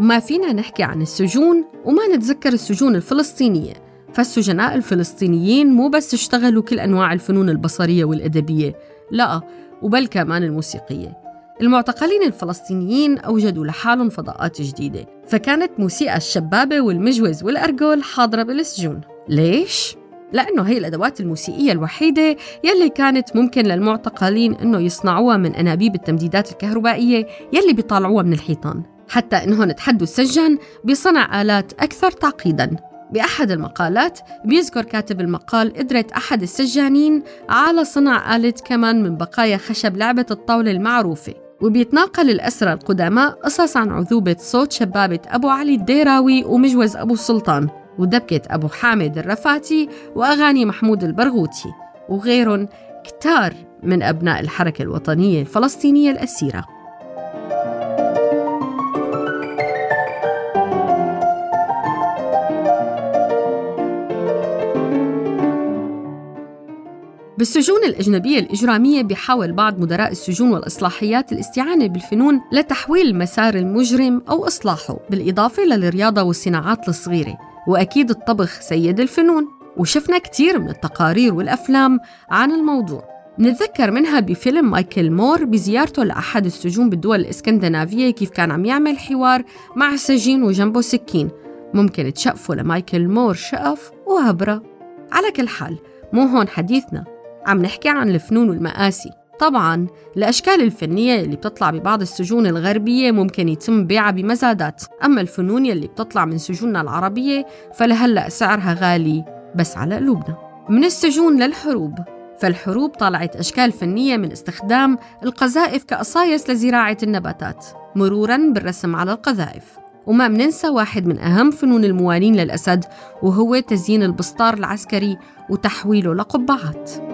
S10: ما فينا نحكي عن السجون وما نتذكر السجون الفلسطينية. فالسجناء الفلسطينيين مو بس اشتغلوا كل أنواع الفنون البصرية والأدبية لا وبل كمان الموسيقية. المعتقلين الفلسطينيين أوجدوا لحالهم فضاءات جديدة فكانت موسيقى الشبابة والمجوز والأرجل حاضرة بالسجون. ليش؟ لأنه هي الأدوات الموسيقية الوحيدة يلي كانت ممكن للمعتقلين أنه يصنعوها من أنابيب التمديدات الكهربائية يلي بيطالعوها من الحيطان. حتى إنهم تحدوا السجان بصنع آلات أكثر تعقيداً. بأحد المقالات بيذكر كاتب المقال قدرة أحد السجانين على صنع آلة كمان من بقايا خشب لعبة الطاولة المعروفة. وبيتناقل الأسرى القدماء قصص عن عذوبة صوت شبابة أبو علي الديراوي ومجوز أبو السلطان ودبكة أبو حامد الرفاتي وأغاني محمود البرغوثي وغيرهم كتار من أبناء الحركة الوطنية الفلسطينية الأسيرة. بالسجون الأجنبية الإجرامية بيحاول بعض مدراء السجون والإصلاحيات الاستعانة بالفنون لتحويل مسار المجرم أو إصلاحه بالإضافة للرياضة والصناعات الصغيرة. وأكيد الطبخ سيد الفنون. وشفنا كتير من التقارير والأفلام عن الموضوع. نتذكر منها بفيلم مايكل مور بزيارته لأحد السجون بالدول الإسكندنافية كيف كان عم يعمل حوار مع سجين وجنبه سكين. ممكن تشقفوا لمايكل مور شقف وهبرة على كل حال مو هون حديثنا. عم نحكي عن الفنون والمآسي. طبعا الأشكال الفنية اللي بتطلع ببعض السجون الغربية ممكن يتم بيعها بمزادات. أما الفنون يلي بتطلع من سجوننا العربية فلهلأ سعرها غالي بس على قلوبنا. من السجون للحروب. فالحروب طلعت أشكال فنية من استخدام القذائف كقصايص لزراعة النباتات مرورا بالرسم على القذائف. وما مننسى واحد من أهم فنون الموالين للأسد وهو تزيين البسطار العسكري وتحويله لقبعات.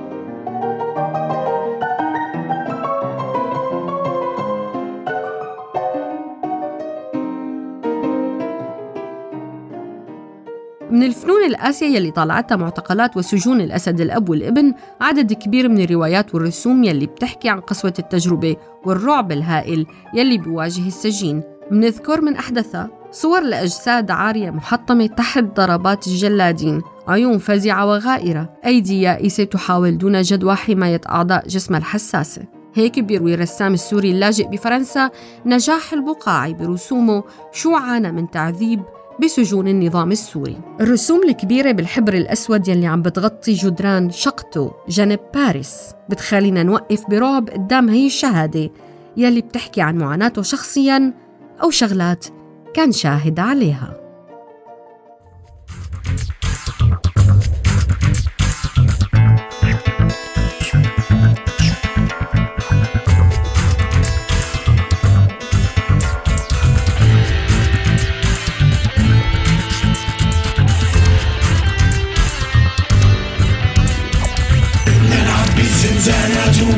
S10: من الفنون الآسية يلي طالعتها معتقلات وسجون الأسد الأب والابن عدد كبير من الروايات والرسوم يلي بتحكي عن قسوة التجربة والرعب الهائل يلي بيواجه السجين. منذكر من أحدثها صور لأجساد عارية محطمة تحت ضربات الجلادين عيون فزعة وغائرة أيدي يائسة تحاول دون جدوى حماية أعضاء جسمها الحساسة. هيك بيروي الرسام السوري اللاجئ بفرنسا نجاح البقاعي برسومه شو عانى من تعذيب بسجون النظام السوري. الرسوم الكبيرة بالحبر الأسود يلي عم بتغطي جدران شقته جنب باريس. بتخلينا نوقف برعب قدام هي الشهادة يلي بتحكي عن معاناته شخصياً أو شغلات كان شاهد عليها.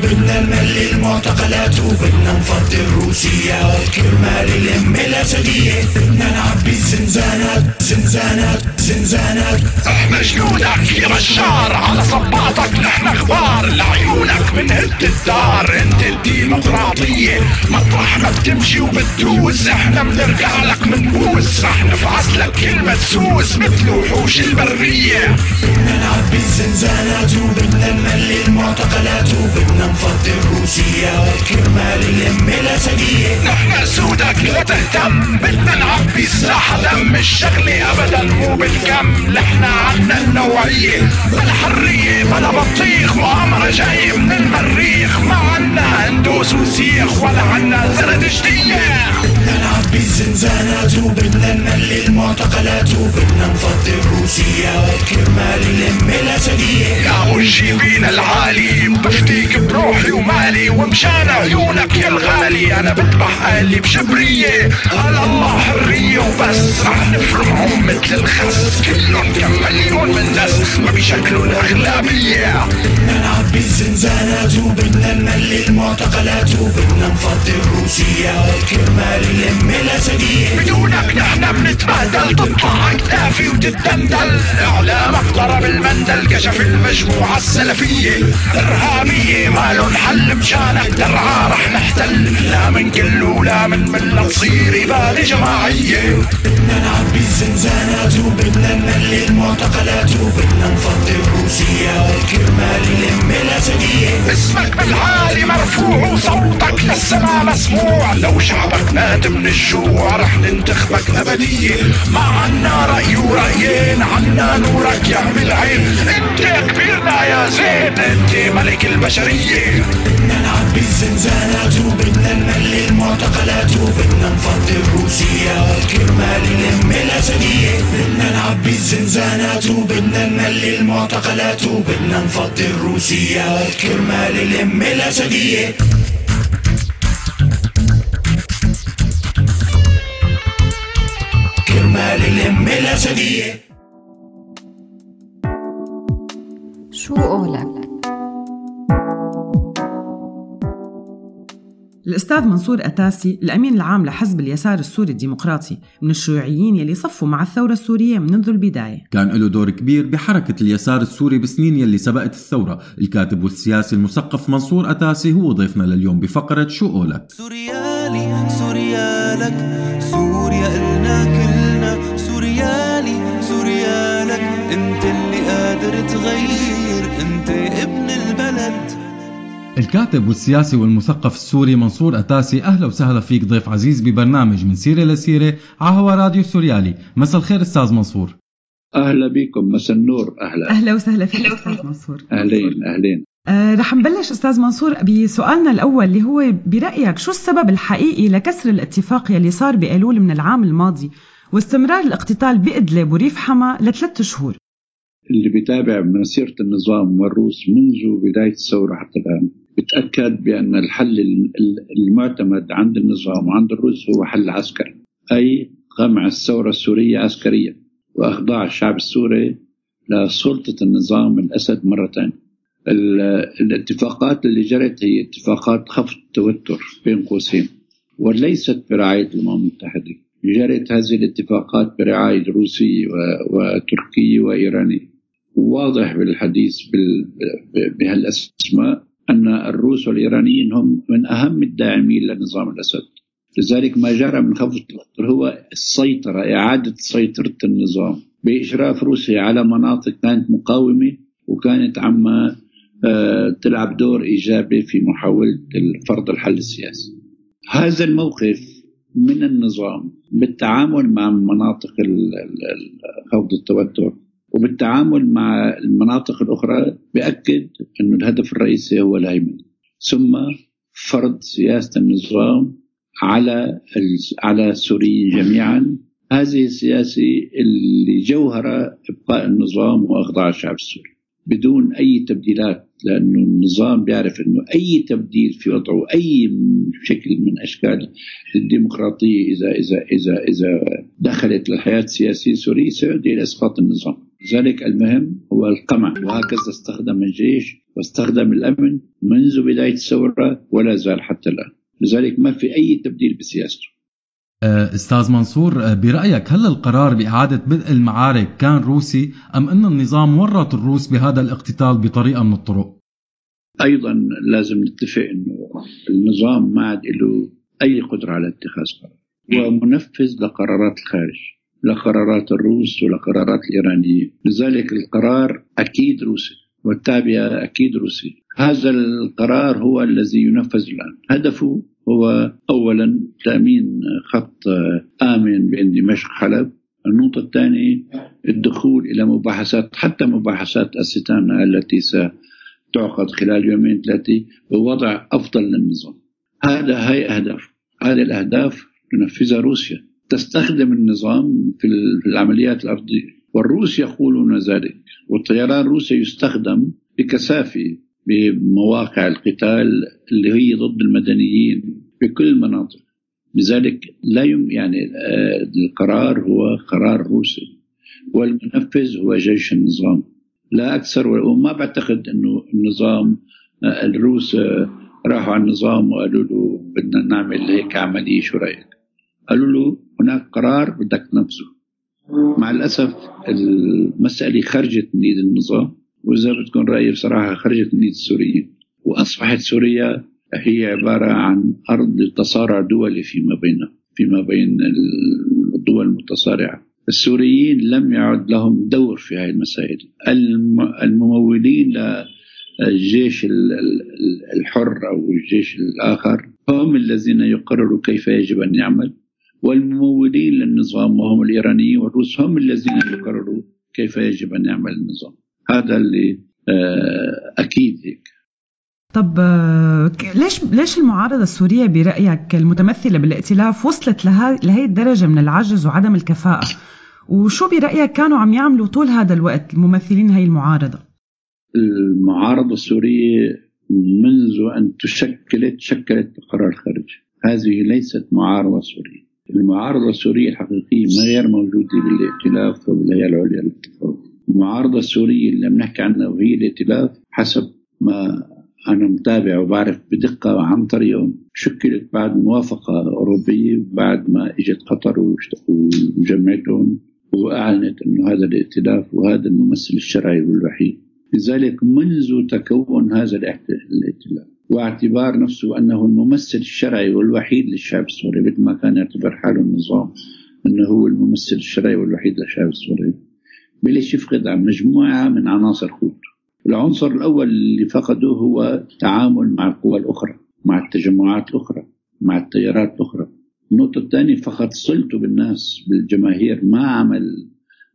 S11: وبدنا نملي المعتقلات وبدنا نفضي الروسية والكرمال الام الاسدية بدنا نعبي الزنزانات زنزانات زنزانات.
S12: إحنا جنودك يا بشار على صباطك نحن أخبار لعيونك من هد الدار انت الديمقراطية. مطرح ما بتمشي وبتدوس إحنا بنرجع لك من بوس رح نفعص لك كلمة سوس مثل وحوش البرية.
S11: بدنا نعبي الزنزانات وبدنا نملي المعتقلات وبدنا نفضي الروسية والكرمال الام الاسدية
S12: نحن سودك لا تهتم بدنا نعبي سلاح دم الشغلة ابدا مو بالكم لحنا عنا النوعية بلا حرية بلا بطيخ مؤامرة جاي من المريخ. ما عنا هندوس وسيخ ولا عنا زرد جدية.
S11: بدنا نعبي الزنزانات وبدنا نملي المعتقلات وبدنا نفضي الروسية والكرمال الام الاسدية
S12: يا مجيبين العالي بفتيك بروحي ومالي ومشان عيونك يا الغالي. أنا بذبح أهلي بشبرية على الله حرية وبس. رح نفرمهم مثل الخس. كلهم كم مليون من ما بيشكلوا الاغلبية
S11: بدنا نعبي الزنزانات وبدنا نملي المعتقلات. وبدنا نفضي الروسية والكرمال الام الاسدية
S12: بدونك نحن بنتبهدل تطلع اكتافي وتتدندل اعلامك ضرب المندل كشف المجموعة السلفية. إرهابية ما لهم حل مشانك درعا رح نحتل. لا من كل ولا من ملة تصير إبادة جماعية.
S11: بدنا نعبي الزنزانات وبدنا نملي المعتقلات. وبدنا نفضي الروسية والكرمال الام الاسدية
S12: اسمك بالعالي مرفوع وصوتك للسما مسموع. لو شعبك مات من الجوع رح ننتخبك أبدية. ما عنا رأي ورأيين عنا نورك يعمل عين انت كبيرنا يا زين انت ملك البشرية.
S11: نعد بالزنزانة وبدنا نملي المعتقلات وبدنا نفضي الروسية والكرمال نلم الأسدية بدنا نعد بالزنزانة وبدنا نملي المعتقلات وبدنا نفضي الروسية والكرمال نلم الأسدية كرمال نلم الأسدية
S10: شو قولك؟
S2: الأستاذ منصور أتاسي الأمين العام لحزب اليسار السوري الديمقراطي من الشيوعيين يلي صفوا مع الثورة السورية منذ البداية.
S3: كان له دور كبير بحركة اليسار السوري بسنين يلي سبقت الثورة. الكاتب والسياسي المثقف منصور أتاسي هو ضيفنا لليوم بفقرة شو قولك
S13: سوريالي سوريالك.
S3: الكاتب والسياسي والمثقف السوري منصور أتاسي أهلا وسهلا فيك ضيف عزيز ببرنامج من سيرة لسيرة على هوا راديو سوريالي. مساء الخير أستاذ منصور.
S14: أهلا بكم مساء النور. أهلا.
S2: أهلا وسهلا فيك أستاذ منصور.
S14: أهلين أهلين.
S2: آه رح نبلش أستاذ منصور بسؤالنا الأول اللي هو برأيك شو السبب الحقيقي لكسر الاتفاق يلي صار بأيلول من العام الماضي واستمرار الاقتتال بإدلب وريف حما لثلاث شهور؟
S14: اللي بيتابع مسيرة النظام والروس منذ بداية الثورة حتى الآن. بتأكد بأن الحل ال- ال- المعتمد عند النظام وعند الروس هو حل عسكري أي قمع الثورة السورية عسكريا وإخضاع الشعب السوري لسلطة النظام الأسد مرة ثانية. ال- الاتفاقات اللي جرت هي اتفاقات خفض التوتر بين قوسين وليست برعاية الأمم المتحدة. جرت هذه الاتفاقات برعاية روسي و- وتركي وإيراني واضح بالحديث بهالأسماء أن الروس والإيرانيين هم من أهم الداعمين لنظام الأسد. لذلك ما جرى من خفض التوتر هو السيطرة إعادة سيطرة النظام بإشراف روسيا على مناطق كانت مقاومة وكانت عم آه، تلعب دور إيجابي في محاولة فرض الحل السياسي. هذا الموقف من النظام بالتعامل مع مناطق خفض التوتر. وبالتعامل مع المناطق الأخرى بأكد أن الهدف الرئيسي هو الهيمنة. ثم فرض سياسة النظام على على السوريين جميعا. هذه السياسة اللي جوهرة إبقاء النظام وإخضاع الشعب السوري. بدون أي تبديلات لأنه النظام بيعرف أنه أي تبديل في وضعه أي شكل من أشكال الديمقراطية إذا إذا إذا إذا دخلت للحياة السياسية السورية سيؤدي إلى إسقاط النظام. لذلك المهم هو القمع. وهكذا استخدم الجيش واستخدم الأمن منذ بداية الثورة ولا زال حتى الآن. لذلك ما في أي تبديل بسياسته
S3: آه، أستاذ منصور آه، برأيك هل القرار بإعادة بدء المعارك كان روسي أم أن النظام ورط الروس بهذا الاقتتال بطريقة من الطرق؟
S14: أيضا لازم نتفق إنه النظام ما عاد له أي قدرة على اتخاذ قرار. هو منفذ لقرارات الخارج. لقرارات الروس ولقرارات الإيرانيين. لذلك القرار أكيد روسي والتابعه أكيد روسي. هذا القرار هو الذي ينفذ الآن. هدفه هو اولا تأمين خط آمن بين دمشق حلب النقطة الثانية الدخول إلى مباحثات حتى مباحثات الستان التي ستعقد خلال يومين ثلاثة بوضع أفضل للنظام. هذا هي أهداف. هذه الأهداف تنفذها روسيا. تستخدم النظام في ال- في العمليات الأرضية. والروس يقولون ذلك والطيران الروسي يستخدم بكثافة بمواقع القتال اللي هي ضد المدنيين بكل المناطق. لذلك لا يم يعني آه، القرار هو قرار روسي والمنفذ هو جيش النظام. لا أكثر وما بعتقد إنه النظام آه، الروس آه، راحوا على النظام وقالوا له بدنا نعمل هيك عملية شو رأيك؟ قالوا له هناك قرار بدك تنفذه مع الأسف المسألة خرجت من إيد النظام واذا بدكم رايي بصراحة خرجت من إيد السوريين وأصبحت سوريا هي عبارة عن أرض تصارع دولي فيما بينها فيما بين الدول المتصارعة. السوريين لم يعد لهم دور في هذه المسائل. الم- الممولين للجيش ال- ال- الحر أو الجيش الآخر هم الذين يقرروا كيف يجب أن يعمل. والممولين للنظام وهم الإيرانيين والروس هم الذين يقرروا كيف يجب أن يعمل النظام هذا اللي آه، أكيد هيك
S2: طب آه، ليش ليش المعارضة السورية برأيك المتمثلة بالائتلاف وصلت لها لهي الدرجة من العجز وعدم الكفاءة؟ وشو برأيك كانوا عم يعملوا طول هذا الوقت الممثلين هي المعارضة؟
S14: المعارضة السورية منذ أن تشكلت شكلت قرار خارج هذه ليست معارضة سورية المعارضة السورية الحقيقية ما غير موجودة بالائتلاف وبالهيئة العليا للاتفاق. المعارضة السورية اللي بنحكي عنها وهي الائتلاف حسب ما أنا متابع وبعرف بدقة عن طريقهم. شكلت بعد موافقة أوروبية بعد ما إجت قطر وجمعتهم وأعلنت أنه هذا الائتلاف وهذا الممثل الشرعي الوحيد لذلك منذ تكون هذا الائتلاف واعتبار نفسه أنه الممثل الشرعي والوحيد للشعب السوري مثل ما كان يعتبر حاله النظام أنه هو الممثل الشرعي والوحيد للشعب السوري. بلش يفقد عن مجموعة من عناصر قوته العنصر الأول اللي فقده هو التعامل مع القوى الأخرى مع التجمعات الأخرى مع التيارات الأخرى. النقطة الثانية فقد صلته بالناس بالجماهير ما عمل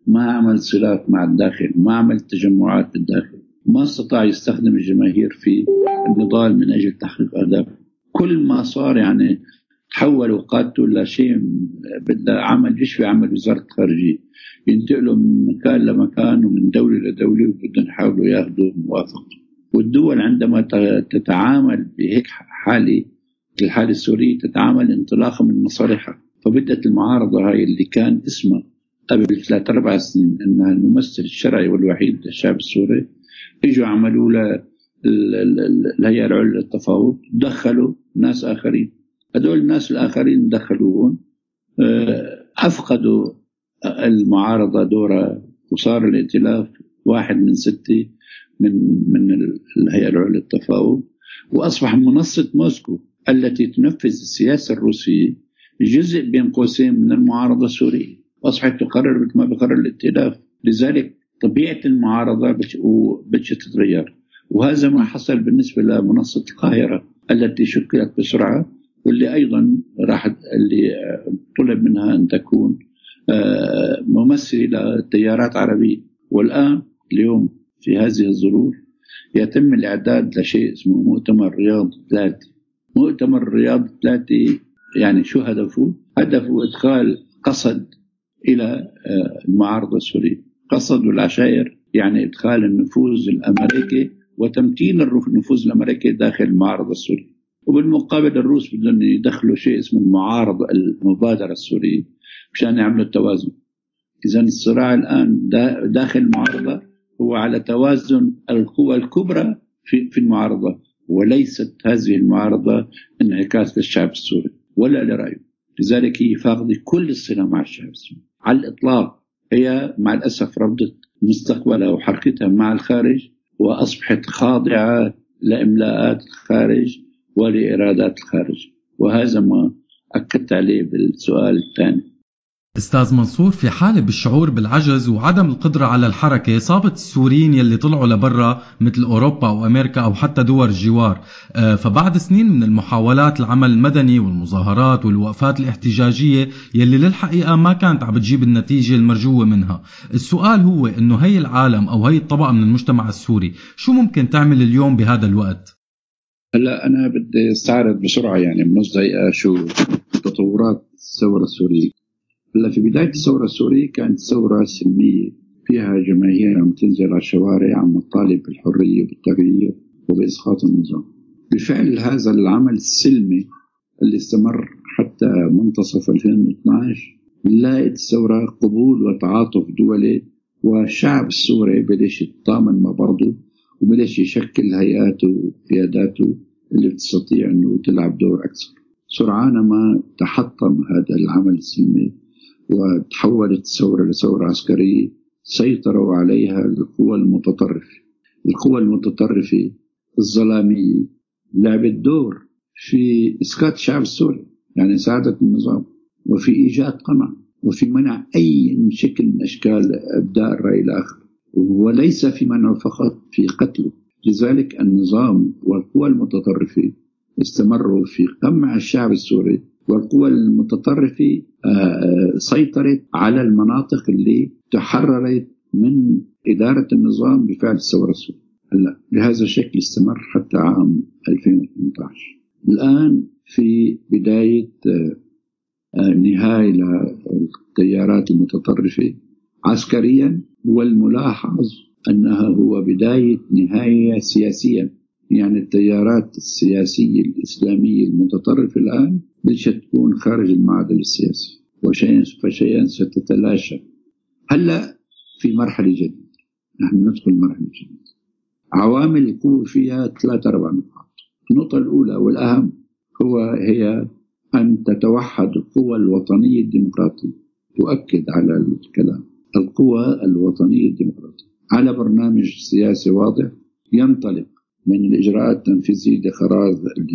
S14: ما عمل صلات مع الداخل ما عمل تجمعات بالداخل. ما استطاع يستخدم الجماهير في النضال من أجل تحقيق أهدافه. كل ما صار يعني تحولوا قادته لشيء بدها عمل بيشبه عمل وزارة الخارجية. ينتقلوا من مكان لمكان ومن دولة لدولة وبدهم يحاولوا ياخذوا موافقته والدول عندما تتعامل بهيك حالة الحالة السورية تتعامل انطلاقا من مصالحها. فبدت المعارضة هاي اللي كان اسمها قبل ثلاث أربع سنين أنها الممثل الشرعي والوحيد للشعب السوري اجوا عملوا له ال- ال- ال- الهيئة العليا للتفاوض دخلوا ناس آخرين. هدول الناس الآخرين دخلوهم آه، أفقدوا المعارضة دورها وصار الائتلاف واحد من ستة من من ال- الهيئة العليا للتفاوض. وأصبح منصة موسكو التي تنفذ السياسة الروسية جزء بين قوسين من المعارضة السورية. أصبحت تقرر مثل ما بقرر الائتلاف. لذلك طبيعة المعارضة بتش- وبتش تتغير وهذا ما حصل بالنسبة لمنصة القاهرة التي شكلت بسرعة واللي أيضا راح اللي آه، طلب منها أن تكون آه، ممثلة لتيارات عربية. والآن اليوم في هذه الظروف يتم الإعداد لشيء اسمه مؤتمر رياض ثلاثة مؤتمر رياض ثلاثة يعني شو هدفه؟ هدفه إدخال قصد إلى آه، المعارضة السورية قصد العشائر يعني إدخال النفوذ الأمريكي وتمكين الرف- النفوذ الأمريكي داخل المعارضة السورية. وبالمقابل الروس بدهم يدخلوا شيء اسمه المعارضة المبادرة السورية مشان يعملوا التوازن. إذا الصراع الآن دا- داخل المعارضة هو على توازن القوى الكبرى في في المعارضة وليست هذه المعارضة انعكاس للشعب السوري ولا لرأيه. لذلك هي فاقدة كل الصلة مع الشعب السوري. على الإطلاق هي مع الأسف رفضت مستقبلها وحركتها مع الخارج وأصبحت خاضعة لإملاءات الخارج ولإرادات الخارج. وهذا ما أكدت عليه بالسؤال الثاني.
S3: أستاذ منصور في حالة بالشعور بالعجز وعدم القدرة على الحركة صابت السوريين يلي طلعوا لبرا مثل أوروبا أو أمريكا أو حتى دول الجوار. آه، فبعد سنين من المحاولات العمل المدني والمظاهرات والوقفات الاحتجاجية يلي للحقيقة ما كانت عم بتجيب النتيجة المرجوة منها. السؤال هو أنه هي العالم أو هي الطبقة من المجتمع السوري شو ممكن تعمل اليوم بهذا الوقت؟
S14: هلا أنا بدي أستعرض بسرعة يعني بنص دقيقة شو تطورات الثورة السورية. هلا في بداية الثورة السورية كانت ثورة سلمية فيها جماهير عم تنزل على الشوارع عم تطالب بالحرية وبالتغيير وبإسقاط النظام. بفعل هذا العمل السلمي اللي استمر حتى منتصف 2012 لقت الثورة قبول وتعاطف دولي والشعب السوري بلش يتطامن مع بعضه وبلش يشكل هيئاته وقياداته اللي بتستطيع إنه تلعب دور أكثر. سرعان ما تحطم هذا العمل السلمي وتحولت الثورة لثورة عسكرية سيطروا عليها القوى المتطرفة. القوى المتطرفة الظلامية لعبت دور في إسقاط الشعب السوري يعني ساعدت النظام وفي إيجاد قمع وفي منع أي شكل من أشكال إبداء الرأي الآخر وليس في منعه فقط في قتله. لذلك النظام والقوى المتطرفة استمروا في قمع الشعب السوري والقوى المتطرفة آه، سيطرت على المناطق اللي تحررت من إدارة النظام بفعل الثورة السورية. هلا بهذا الشكل استمر حتى عام 2018 الآن في بداية آه، آه، نهاية للتيارات المتطرفة عسكريا والملاحظ أنها هو بداية نهاية سياسيا. يعني التيارات السياسية الإسلامية المتطرفة الآن بدها تكون خارج المعدل السياسي وشيئا فشيئا ستتلاشى. هلأ في مرحلة جديدة. نحن ندخل مرحلة جديدة. عوامل القوة فيها ثلاث أربع نقاط. النقطة الأولى والأهم هو هي أن تتوحد القوى الوطنية الديمقراطية. تؤكد على الكلام. القوى الوطنية الديمقراطية. على برنامج سياسي واضح ينطلق من الإجراءات التنفيذية لقرار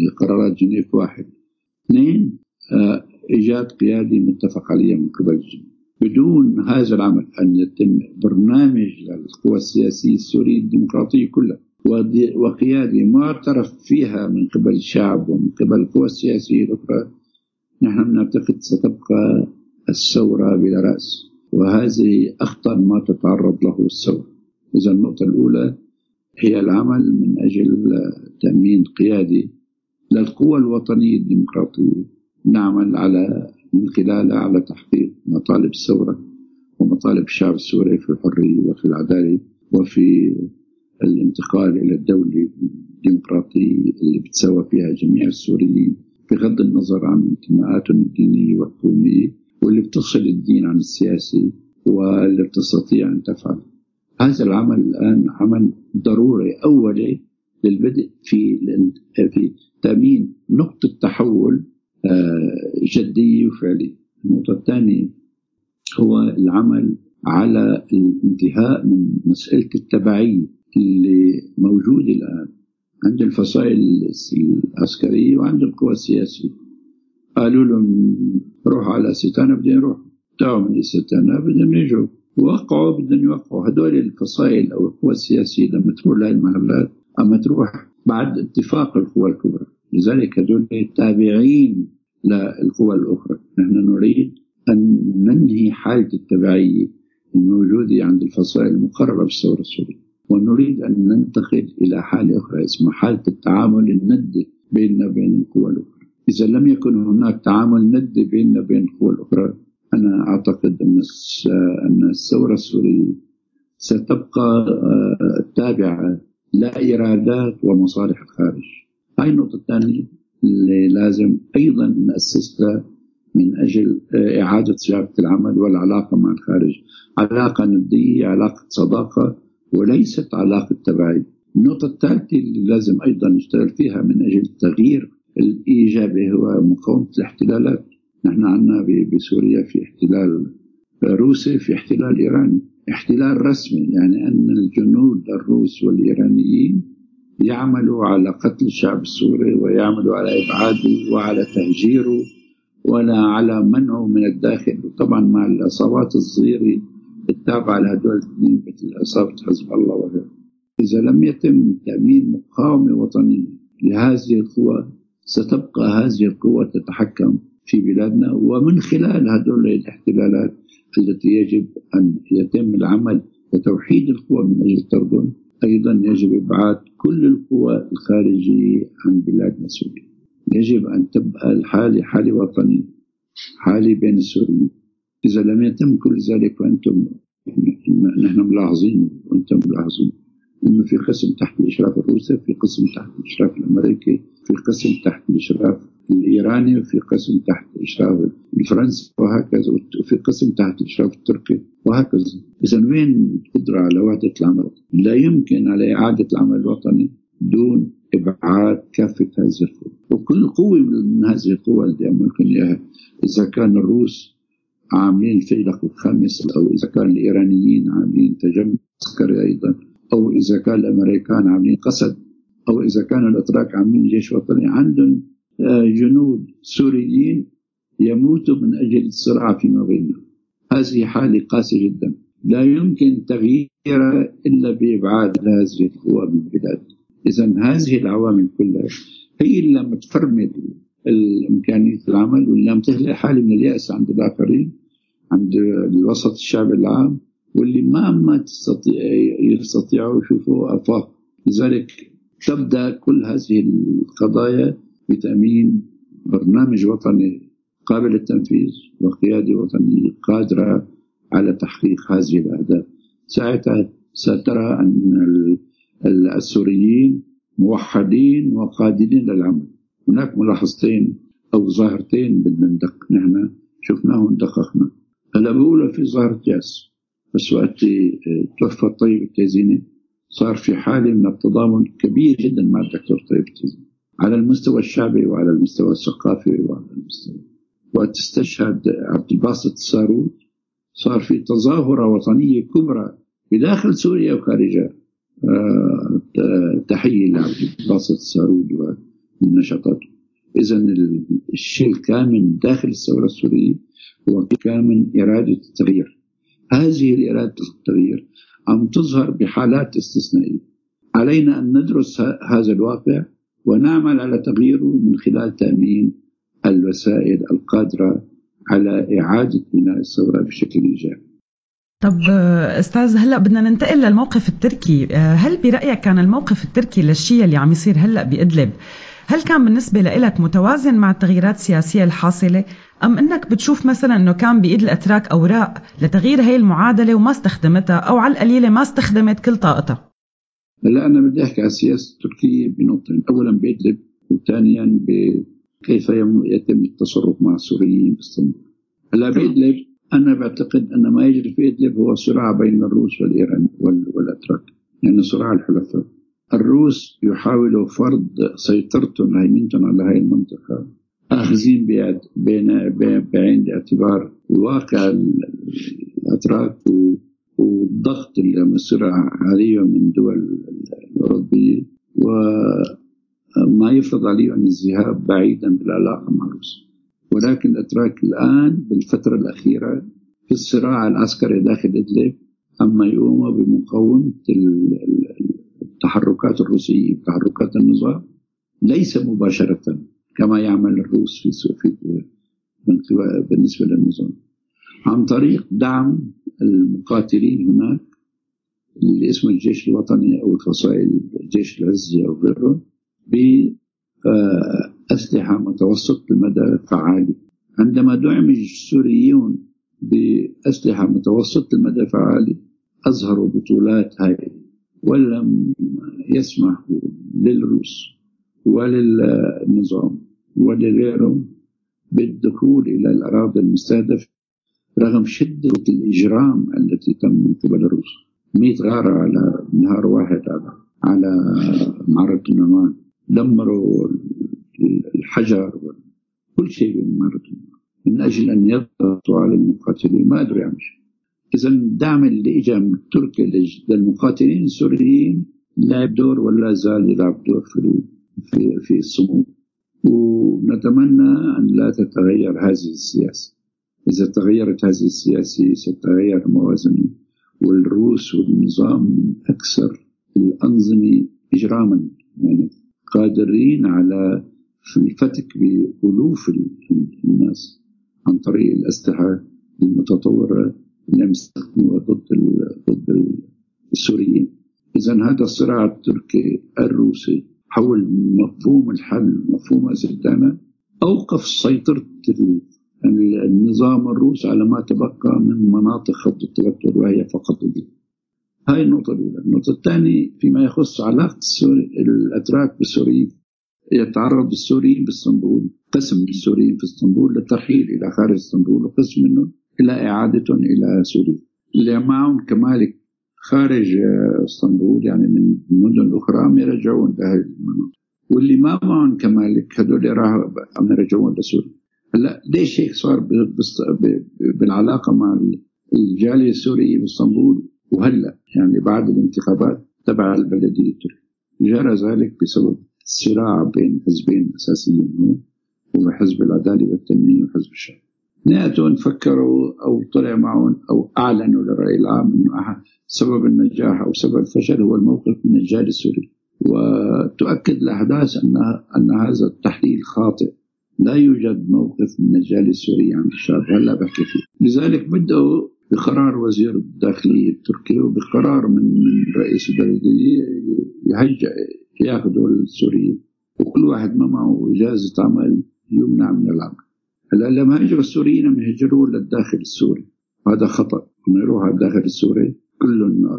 S14: لقرارات جنيف واحد. اثنين آه، إيجاد قيادي متفق عليه من قبل الجميع بدون هذا العمل أن يتم برنامج للقوى السياسية السورية الديمقراطية كلها وقيادة معترف فيها من قبل الشعب ومن قبل القوى السياسية الأخرى نحن نعتقد ستبقى الثورة بلا رأس. وهذه أخطر ما تتعرض له الثورة. إذا النقطة الأولى هي العمل من أجل تأمين قيادي للقوى الوطنية الديمقراطية. نعمل على من خلالها على تحقيق مطالب الثورة ومطالب الشعب السوري في الحرية وفي العدالة وفي الانتقال إلى الدولة الديمقراطية اللي بتساوى فيها جميع السوريين بغض النظر عن انتماءاتهم الدينية والقومية واللي بتفصل الدين عن السياسي واللي بتستطيع أن تفعل. هذا العمل الآن عمل ضروري أولي للبدء في في تأمين نقطة تحول آه، جدية وفعلية. النقطة الثانية هو العمل على الانتهاء من مسألة التبعية اللي موجودة الآن عند الفصائل العسكرية وعند القوى السياسية. قالوا لهم روحوا على ستانا بدهم يروحوا. تعوا من ستانا بدهم يجوا. وقعوا بدهم يوقعوا. هدول الفصائل أو القوى السياسية لما تروح لهي المحلات أما تروح بعد اتفاق القوى الكبرى. لذلك هدول تابعين للقوى الأخرى. نحن نريد أن ننهي حالة التبعية الموجودة عند الفصائل المقررة بالثورة السورية. ونريد أن ننتقل إلى حالة أخرى اسمها حالة التعامل الندي بيننا وبين القوى الأخرى. إذا لم يكن هناك تعامل ندي بيننا وبين القوى الأخرى أنا أعتقد أن أن الثورة السورية ستبقى آه، تابعة لإرادات ومصالح الخارج هاي النقطة الثانية اللي لازم أيضا نأسسها من أجل آه، إعادة صياغة العمل والعلاقة مع الخارج. علاقة ندية علاقة صداقة وليست علاقة تبعية. النقطة الثالثة اللي لازم أيضا نشتغل فيها من أجل التغيير الإيجابي هو مقاومة الاحتلالات. نحن عندنا بسوريا في احتلال روسي في احتلال إيراني. احتلال رسمي يعني أن الجنود الروس والإيرانيين يعملوا على قتل الشعب السوري ويعملوا على إبعاده وعلى تهجيره ولا على منعه من الداخل. وطبعا مع العصابات الصغيرة التابعة لهدول الاثنين مثل عصابة حزب الله وغيره. إذا لم يتم تأمين مقاومة وطنية لهذه القوى ستبقى هذه القوى تتحكم في بلادنا ومن خلال هدول الاحتلالات التي يجب أن يتم العمل لتوحيد القوى من أجل التردن أيضا يجب إبعاد كل القوى الخارجية عن بلادنا سوريا يجب أن تبقى الحالة حالة وطنية حالة بين السوريين. إذا لم يتم كل ذلك وأنتم نحن ملاحظين وأنتم ملاحظين أنه في قسم تحت الإشراف الروسي في قسم تحت الإشراف الأمريكي في قسم تحت الإشراف الإيراني وفي قسم تحت الإشراف الفرنسي وهكذا وفي قسم تحت الإشراف التركي وهكذا. إذا وين القدرة على وحدة العمل لا يمكن على إعادة العمل الوطني دون إبعاد كافة هذه القوى وكل قوة من هذه القوى اللي ممكن إياها إذا كان الروس عاملين الفيلق الخامس أو إذا كان الإيرانيين عاملين تجمع عسكري أيضا أو إذا كان الأمريكان عاملين قسد أو إذا كان الأتراك عاملين جيش وطني عندهم جنود سوريين يموتوا من أجل الصراع فيما بينهم. هذه حالة قاسية جدا. لا يمكن تغييرها إلا بإبعاد هذه القوى من البلاد. إذا هذه العوامل كلها هي اللي لما تفرمل الإمكانية العمل واللي لم تخلق حالة من اليأس عند الآخرين عند الوسط الشعب العام واللي ما ما تستطيع يستطيعوا يشوفوا آفاق. لذلك تبدأ كل هذه القضايا بتأمين برنامج وطني قابل للتنفيذ وقيادة وطنية قادرة على تحقيق هذه الأهداف. ساعتها سترى أن ال- ال- السوريين موحدين وقادرين للعمل. هناك ملاحظتين أو ظاهرتين بدنا ندق نحن شفناهم دققنا بقولوا في ظاهرة يأس. بس وقت توفى الطيب التيزيني. صار في حالة من التضامن كبير جدا مع الدكتور طيب التيزيني. على المستوى الشعبي وعلى المستوى الثقافي وعلى المستوى. وقت استشهد عبد الباسط السارود صار في تظاهرة وطنية كبرى بداخل سوريا وخارجها. آه، تحية لعبد الباسط السارود ونشاطاته. إذا الشيء الكامن داخل الثورة السورية هو كامن إرادة التغيير. هذه الإرادة التغيير عم تظهر بحالات استثنائية. علينا أن ندرس هذا الواقع ونعمل على تغييره من خلال تأمين الوسائل القادرة على إعادة بناء الثورة بشكل إيجابي.
S2: طب أستاذ هلأ بدنا ننتقل للموقف التركي. هل برأيك كان الموقف التركي للشيء اللي عم يصير هلأ بأدلب هل كان بالنسبة لك متوازن مع التغييرات السياسية الحاصلة؟ أم أنك بتشوف مثلا أنه كان بإيد الأتراك أوراق لتغيير هي المعادلة وما استخدمتها أو على القليلة ما استخدمت كل طاقتها؟
S14: هلا أنا بدي أحكي على السياسة التركية بنقطتين أولا بإدلب وثانيا بكيف يتم التصرف مع السوريين بإسطنبول. هلأ بإدلب أنا بعتقد أن ما يجري في إدلب هو صراع بين الروس والإيران والأتراك. يعني صراع الحلفاء. الروس يحاولوا فرض سيطرتهم وهيمنتهم على هذه المنطقة آخذين بين بعين الاعتبار الواقع الأتراك والضغط اللي مصر عليهم من الدول الأوروبية وما يفرض عليهم الذهاب بعيدا بالعلاقة مع روسيا. ولكن الأتراك الآن بالفترة الأخيرة في الصراع العسكري داخل إدلب أما يقوموا بمقاومة التحركات الروسية تحركات النظام ليس مباشرة كما يعمل الروس في في بالنسبة للنظام. عن طريق دعم المقاتلين هناك اللي اسمه الجيش الوطني أو الفصائل الجيش العزي أو غيره بأسلحة متوسط المدى فعالة عندما دعم السوريون بأسلحة متوسط المدى فعالة أظهروا بطولات هائلة ولم يسمح للروس وللنظام ولغيرهم بالدخول إلى الأراضي المستهدفة رغم شدة الإجرام التي تم من قبل الروس. 100 غارة على نهار واحد على على معركة النمان دمروا الحجر كل شيء من معركة النمان من أجل أن يضغطوا على المقاتلين ما قدروا يعملوا إذا الدعم اللي إجا من تركيا للمقاتلين السوريين لعب دور ولا زال يلعب دور في في في الصمود. ونتمنى أن لا تتغير هذه السياسة. إذا تغيرت هذه السياسة ستتغير الموازنة والروس والنظام أكثر الأنظمة إجراما. يعني قادرين على الفتك بألوف الناس عن طريق الأسلحة المتطورة لم يستخدموها ضد ضد السوريين. اذا هذا الصراع التركي الروسي حول مفهوم الحل مفهوم الزدانة أوقف سيطرة النظام الروسي على ما تبقى من مناطق خط التوتر وهي فقط دي. هاي النقطة الأولى. النقطة الثانية فيما يخص علاقة الأتراك بالسوريين. يتعرض السوريين بإسطنبول قسم السوريين في إسطنبول للترحيل إلى خارج إسطنبول وقسم منهم إلى إعادتهم إلى سوريا. اللي معهم كمالك خارج آه، إسطنبول يعني من مدن أخرى يرجعون لهذه المناطق. واللي ما معهم كمالك هذول راحوا يرجعون لسوريا. هلا ليش هيك صار بالعلاقة مع الجالية السورية باسطنبول؟ وهلأ يعني بعد الانتخابات تبع البلدية التركية جرى ذلك بسبب الصراع بين حزبين أساسيين هون هو حزب العدالة والتنمية وحزب الشعب. اثنيناتهم فكروا أو طلع معهم أو أعلنوا للرأي العام إنه سبب النجاح أو سبب الفشل هو الموقف من الجالية السوري وتؤكد الأحداث ان أن هذا التحليل خاطئ. لا يوجد موقف من الجاليه السورية عند الشعب هلا بحكي فيه. لذلك بدأوا بقرار وزير الداخلية التركي وبقرار من من رئيس البلدية يهجأ ياخذوا السوريين. وكل واحد ما معه إجازة عمل يمنع من العمل. هلا لما هجروا السوريين لم يهجروا للداخل السوري. هذا خطأ. لما يروح على الداخل السوري كلهم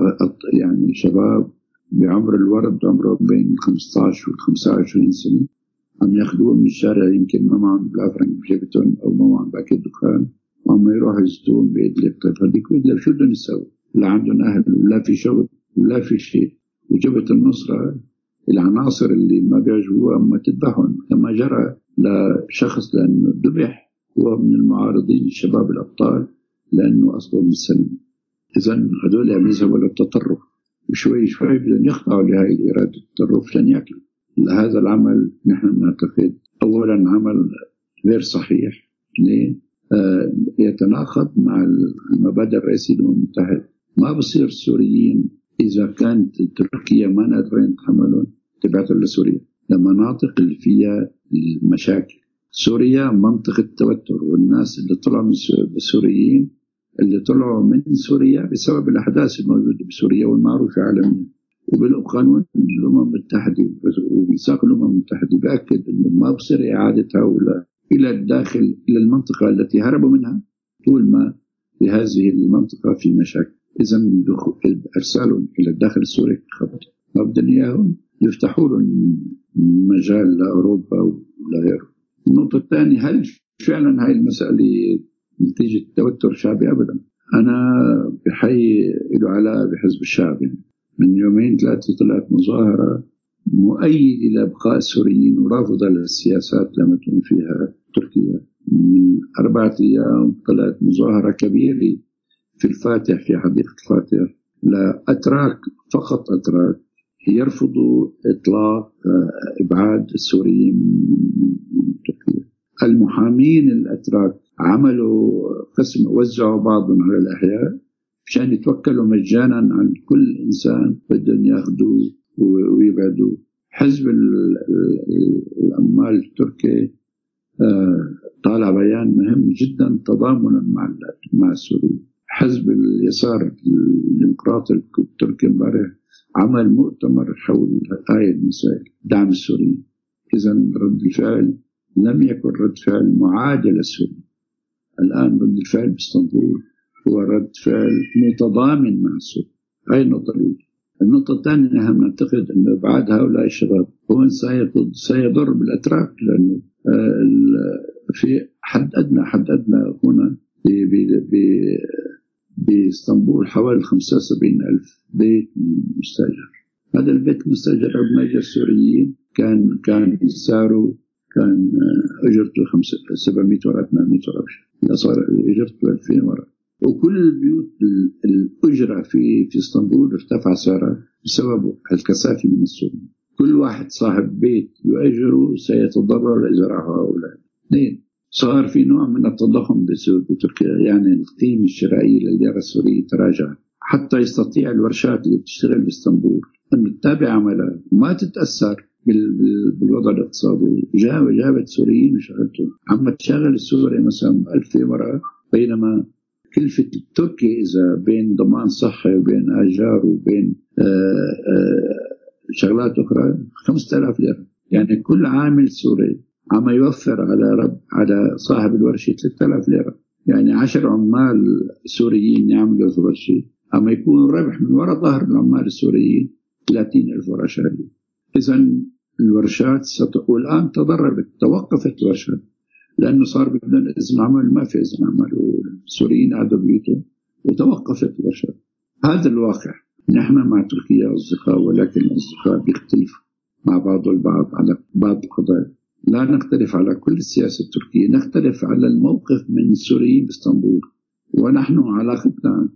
S14: يعني شباب بعمر الورد عمره بين 15 و 25 سنة. عم ياخذوهم من الشارع يمكن ما معهم بلا فرنك بجيبتهم أو ما معهم باكيت دخان. وعم يروحوا يزتون بإدلب طيب هذيك بإدلب شو بدهم يسووا؟ لا عندهم أهل لا في شغل لا في شيء. وجبهة النصرة العناصر اللي ما بيعجبوها ما تذبحهم. كما جرى لشخص لأنه ذبح هو من المعارضين الشباب الأبطال لأنه أصله من السلم إذا هذول عم يذهبوا للتطرف وشوي شوي بدهم يخضعوا لهذه الإرادة التطرف عشان يأكلوا. هذا العمل نحن نعتقد أولا عمل غير صحيح اثنين آه، يتناقض مع المبادئ الرئيسية للأمم المتحدة. ما بصير السوريين إذا كانت تركيا ما قادرين يتحملون تبعتهم لسوريا. لمناطق اللي فيها المشاكل. سوريا منطقة توتر والناس اللي طلعوا من السوريين اللي طلعوا من سوريا بسبب الأحداث الموجودة بسوريا والمعروفة عالميا. وبالقانون الأمم المتحدة وميثاق الأمم المتحدة بأكد أنه ما بصير إعادة هؤلاء إلى الداخل إلى المنطقة التي هربوا منها طول ما في هذه المنطقة في مشاكل. إذا إرسالهم إلى الداخل السوري خطر ما بدهم إياهم يفتحوا لهم مجال لأوروبا ولغيره النقطة الثانية هل فعلا هاي المسألة نتيجة توتر شعبي؟ أبدا. أنا بحي له علاقة بحزب الشعب يعني. من يومين ثلاثة طلعت مظاهرة مؤيدة لإبقاء السوريين ورافضة للسياسات لما تكون فيها تركيا. من أربعة أيام طلعت مظاهرة كبيرة في الفاتح في حديقة الفاتح. لأتراك فقط أتراك يرفضوا إطلاق آه، إبعاد السوريين من تركيا. المحامين الأتراك عملوا قسم وزعوا بعضهم على الأحياء. مشان يتوكلوا مجانا عن كل إنسان بدهم ياخذوه ويبعدوه. حزب العمال التركي آه، طالع بيان مهم جدا تضامنا مع مع السوريين حزب اليسار الديمقراطي التركي امبارح عمل مؤتمر حول هاي المسائل دعم السوريين. اذا رد الفعل لم يكن رد فعل معادل للسوريين الآن رد الفعل باسطنبول. هو رد فعل متضامن مع السوريين هاي النقطة الاولى النقطة الثانية نحن نعتقد أن إبعاد هؤلاء الشباب هو سيضر بالأتراك لأنه آه، في حد أدنى حد أدنى هنا بإسطنبول حوالي 75 ألف بيت مستأجر هذا البيت المستأجر بمجر السوريين كان كان سعره كان آه، أجرته 700 ورقه 800 ورقه لا صار أجرته 2000 ورقه وكل البيوت الأجرة في في إسطنبول ارتفع سعرها بسبب الكثافة من السوريين كل واحد صاحب بيت يؤجره سيتضرر اذا راحوا هؤلاء. اثنين صار في نوع من التضخم بتركيا يعني القيمة الشرائية للليرة السورية تراجع. حتى يستطيع الورشات اللي بتشتغل بإسطنبول أن تتابع عملها. وما تتأثر بالوضع الاقتصادي. جاب جابت سوريين وشغلتهم. عم تشغل السوري مثلا 1000 مرة بينما كلفة التركي إذا بين ضمان صحي وبين آجار وبين آآ آآ شغلات أخرى 5000 ليرة. يعني كل عامل سوري عم يوفر على رب على صاحب الورشة 3000 ليرة. يعني 10 عمال سوريين يعملوا في الورشة عم يكون الربح من وراء ظهر العمال السوريين 30000 ورقة شهرية إذا الورشات ست... والآن تضررت توقفت الورشات لأنه صار بدنا إذن عمل ما في إذن عمل والسوريين قعدوا بيوتهم وتوقفت الورشات هذا الواقع. نحن مع تركيا أصدقاء ولكن الأصدقاء بيختلفوا مع بعض البعض على بعض القضايا. لا نختلف على كل السياسة التركية نختلف على الموقف من السوريين بإسطنبول. ونحن علاقتنا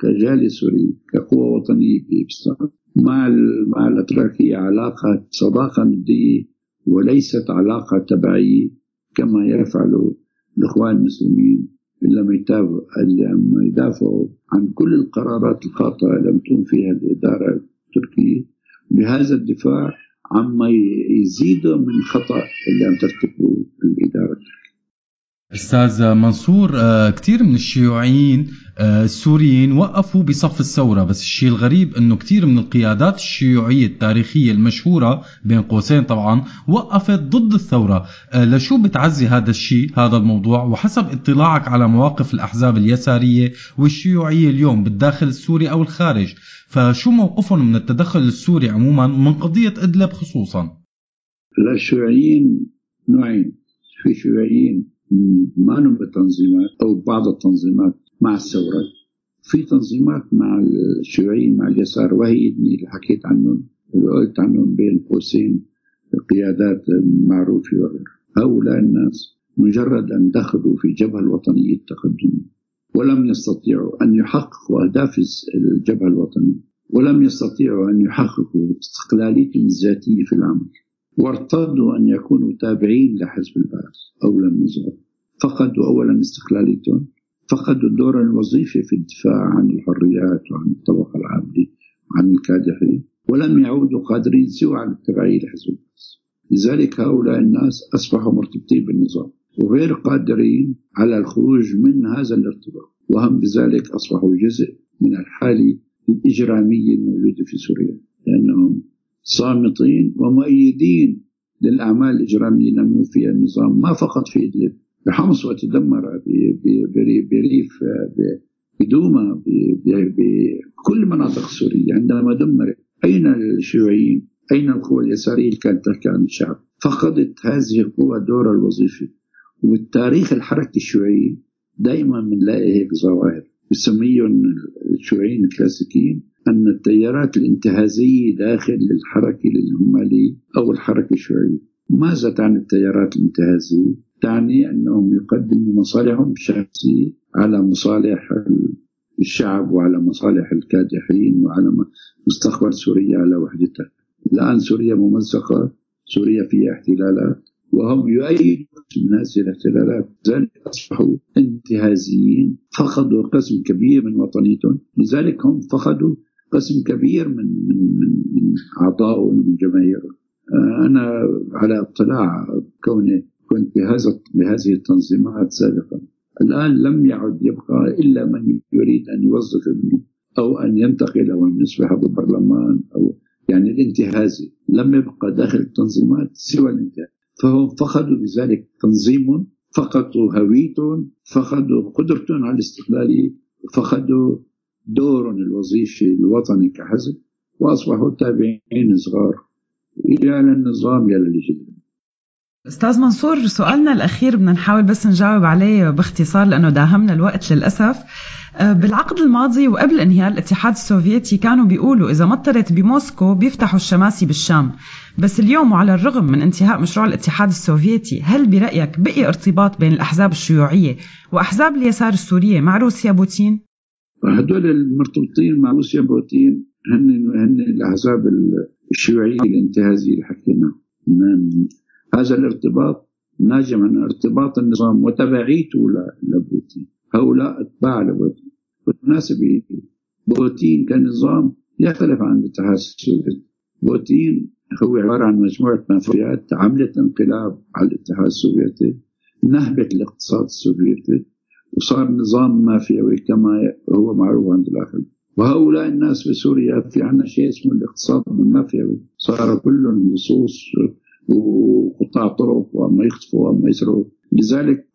S14: كجالية سوري كقوة وطنية باسطنبول مع مع الأتراك هي علاقة صداقة ندية وليست علاقة تبعية. كما يفعل الإخوان المسلمين لما يتابعوا لما يدافعوا عن كل القرارات الخاطئة لم تكن فيها الإدارة التركية بهذا الدفاع عما يزيدوا من خطأ اللي عم ترتكبه الإدارة
S3: أستاذ منصور آه، كثير من الشيوعيين آه، السوريين وقفوا بصف الثورة بس الشيء الغريب إنه كثير من القيادات الشيوعية التاريخية المشهورة بين قوسين طبعا وقفت ضد الثورة. آه، لشو بتعزي هذا الشيء هذا الموضوع؟ وحسب اطلاعك على مواقف الأحزاب اليسارية والشيوعية اليوم بالداخل السوري أو الخارج فشو موقفهم من التدخل السوري عموما من قضية إدلب خصوصا؟
S14: الشيوعيين نوعين. في شيوعيين ما بالتنظيمات أو بعض التنظيمات مع الثورة في تنظيمات مع الشيوعيين مع اليسار وهي اللي حكيت عنهم قلت عنهم بين قوسين قيادات معروفة وغيرها هؤلاء الناس مجرد أن دخلوا في الجبهة الوطنية التقدمية ولم يستطيعوا أن يحققوا أهداف الجبهة الوطنية ولم يستطيعوا أن يحققوا استقلاليتهم الذاتية في العمل. وارتضوا أن يكونوا تابعين لحزب البعث أو للنظام فقدوا أولا استقلاليتهم فقدوا الدور الوظيفي في الدفاع عن الحريات وعن الطبقة العاملة وعن الكادحين ولم يعودوا قادرين سوى على التبعية لحزب البعث. لذلك هؤلاء الناس أصبحوا مرتبطين بالنظام وغير قادرين على الخروج من هذا الارتباط وهم بذلك أصبحوا جزء من الحالة الإجرامية الموجودة في سوريا لأنهم صامتين ومؤيدين للأعمال الإجرامية التي فيها النظام ما فقط في إدلب بحمص وتدمر بريف بدوما بكل مناطق سوريا عندما دمرت. أين الشيوعيين؟ أين القوى اليسارية اللي كانت تحكي عن الشعب؟ فقدت هذه القوى دورها الوظيفي وبالتاريخ الحركة الشيوعية دائما بنلاقي هيك ظواهر بسميهم الشيوعيين الكلاسيكيين أن التيارات الانتهازية داخل الحركة العمالية أو الحركة الشيوعية ماذا تعني التيارات الانتهازية؟ تعني أنهم يقدموا مصالحهم الشخصية على مصالح الشعب وعلى مصالح الكادحين وعلى مستقبل سوريا على وحدتها الآن سوريا ممزقة سوريا فيها احتلالات وهم يؤيدون من هذه الاحتلالات لذلك أصبحوا انتهازيين. فقدوا قسم كبير من وطنيتهم. لذلك هم فقدوا قسم كبير من من من, من أعضائهم ومن جماهيرهم. آه، أنا على اطلاع كوني كنت بهذا بهذه التنظيمات سابقا. الآن لم يعد يبقى إلا من يريد أن يوظف ابنه أو أن ينتقل أو أن يصبح بالبرلمان أو يعني الانتهازي. لم يبقى داخل التنظيمات سوى الانتهاز. فهم فقدوا بذلك تنظيم فقدوا هويتهم فقدوا قدرتهم على الاستقلالية فقدوا دورهم الوظيفي الوطني كحزب وأصبحوا تابعين صغار يا للنظام يا للجدل
S2: أستاذ منصور سؤالنا الأخير بدنا نحاول بس نجاوب عليه باختصار لأنه داهمنا الوقت للأسف. آه، بالعقد الماضي وقبل انهيار الاتحاد السوفيتي كانوا بيقولوا إذا مطرت بموسكو بيفتحوا الشماسي بالشام. بس اليوم وعلى الرغم من انتهاء مشروع الاتحاد السوفيتي هل برأيك بقي ارتباط بين الأحزاب الشيوعية وأحزاب اليسار السورية مع روسيا بوتين؟
S14: هدول المرتبطين مع روسيا بوتين هن هن الأحزاب الشيوعية الانتهازيه اللي حكينا. هذا الارتباط ناجم عن ارتباط النظام وتبعيته لبوتين. هؤلاء أتباع لبوتين. بالمناسبة بوتين كنظام يختلف عن الاتحاد السوفيتي بوتين. هو عبارة عن مجموعة مافيات عملت انقلاب على الاتحاد السوفيتي نهبت الاقتصاد السوفيتي وصار نظام مافيوي كما هو معروف عند الآخرين. وهؤلاء الناس في سوريا في عنا شيء اسمه الاقتصاد المافيوي صار كلهم لصوص وقطاع طرق وما يخطفوا وما يسرقوا. لذلك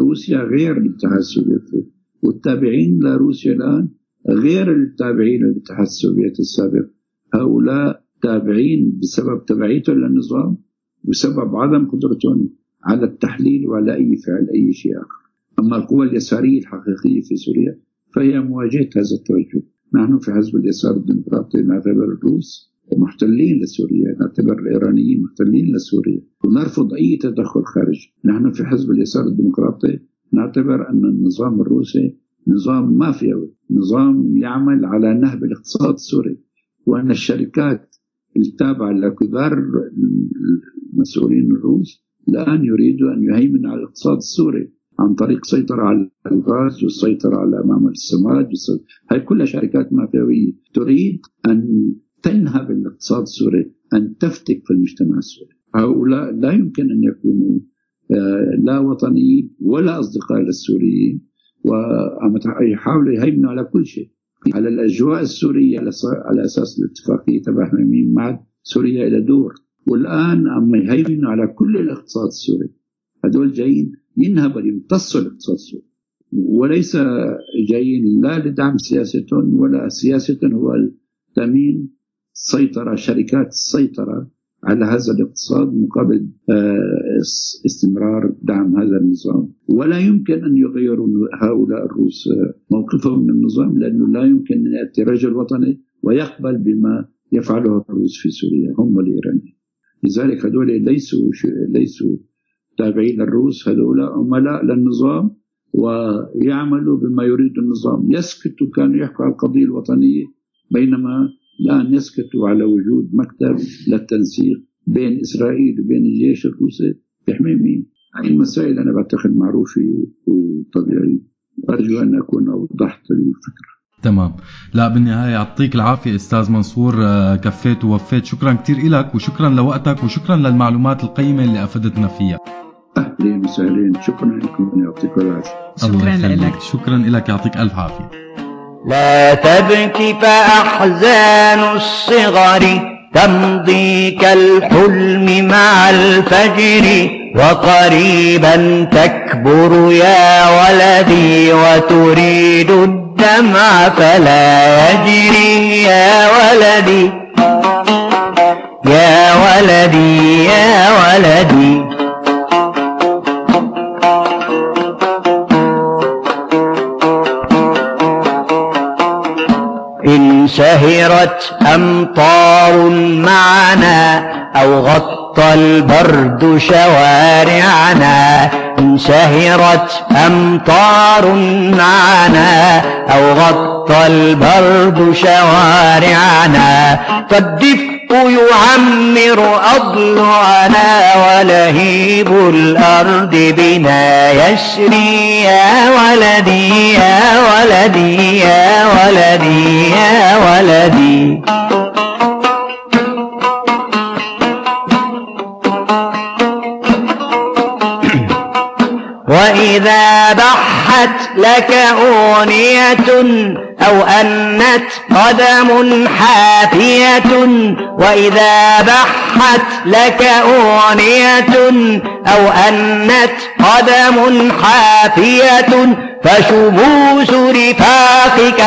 S14: روسيا غير الاتحاد السوفيتي. والتابعين لروسيا الآن غير التابعين للاتحاد السوفيتي السابق. هؤلاء تابعين بسبب تبعيتهم للنظام بسبب عدم قدرتهم على التحليل وعلى أي فعل أي شيء آخر. أما القوى اليسارية الحقيقية في سوريا فهي مواجهة هذا التوجه. نحن في حزب اليسار الديمقراطي نعتبر الروس محتلين لسوريا نعتبر الإيرانيين محتلين لسوريا. ونرفض أي تدخل خارجي نحن في حزب اليسار الديمقراطي نعتبر أن النظام الروسي نظام مافيوي نظام يعمل على نهب الاقتصاد السوري. وأن الشركات التابعة لكبار المسؤولين الروس الآن يريدوا أن يهيمنوا على الاقتصاد السوري عن طريق سيطرة على الغاز والسيطرة على معمل السماد هاي كلها شركات مافيوية تريد أن تنهب الاقتصاد السوري أن تفتك في المجتمع السوري. هؤلاء لا يمكن أن يكونوا آه، لا وطنيين ولا أصدقاء للسوريين ويحاولوا يهيمنوا على كل شيء. على الأجواء السورية على أساس الاتفاقية تبع حميم مع سوريا إلى دور. والآن عم يهيمنوا على كل الاقتصاد السوري. هدول جايين ينهبوا يمتصوا الاقتصاد السوري. وليس جايين لا لدعم سياستهم ولا سياستهم هو تأمين سيطرة شركات السيطرة على هذا الاقتصاد مقابل آه، اس- استمرار دعم هذا النظام. ولا يمكن أن يغيروا هؤلاء الروس آه، موقفهم من النظام لأنه لا يمكن أن يأتي رجل وطني ويقبل بما يفعله الروس في سوريا هم والإيرانيين لذلك هذول ليسوا ليسوا تابعين للروس هذول عملاء للنظام ويعملوا بما يريد النظام. يسكتوا كانوا يحكوا على القضية الوطنية بينما الآن يسكتوا على وجود مكتب للتنسيق بين إسرائيل وبين الجيش الروسي. بيحمي مين؟ هذه المسائل أنا بعتقد معروفة وطبيعية أرجو أن أكون أوضحت الفكرة.
S3: تمام. لا بالنهاية يعطيك العافية أستاذ منصور. آه، كفيت ووفيت. شكرا كتير إلك وشكرا لوقتك وشكرا للمعلومات القيمة اللي أفدتنا فيها.
S14: أهلين وسهلين شكرا لكم. يعطيكم العافية.
S3: الله يخليك. شكرا لك يعطيك ألف عافية.
S4: لا تبك فأحزان الصغر تمضي كالحلم مع الفجر وقريبا تكبر يا ولدي وتريد الدمع فلا يجري يا ولدي يا ولدي يا ولدي سهرت أمطار معنا أو غطى البرد شوارعنا إن سهرت أمطار معنا أو غطى البرد شوارعنا فالدفء يعمر أضلعنا ولهيب الأرض بنا يسري يا ولدي يا ولدي يا ولدي يا ولدي. وإذا بحت لك أغنية أو أنت قدم حافية وإذا بحت لك أغنية أو أنت قدم حافية فشموس رفاقك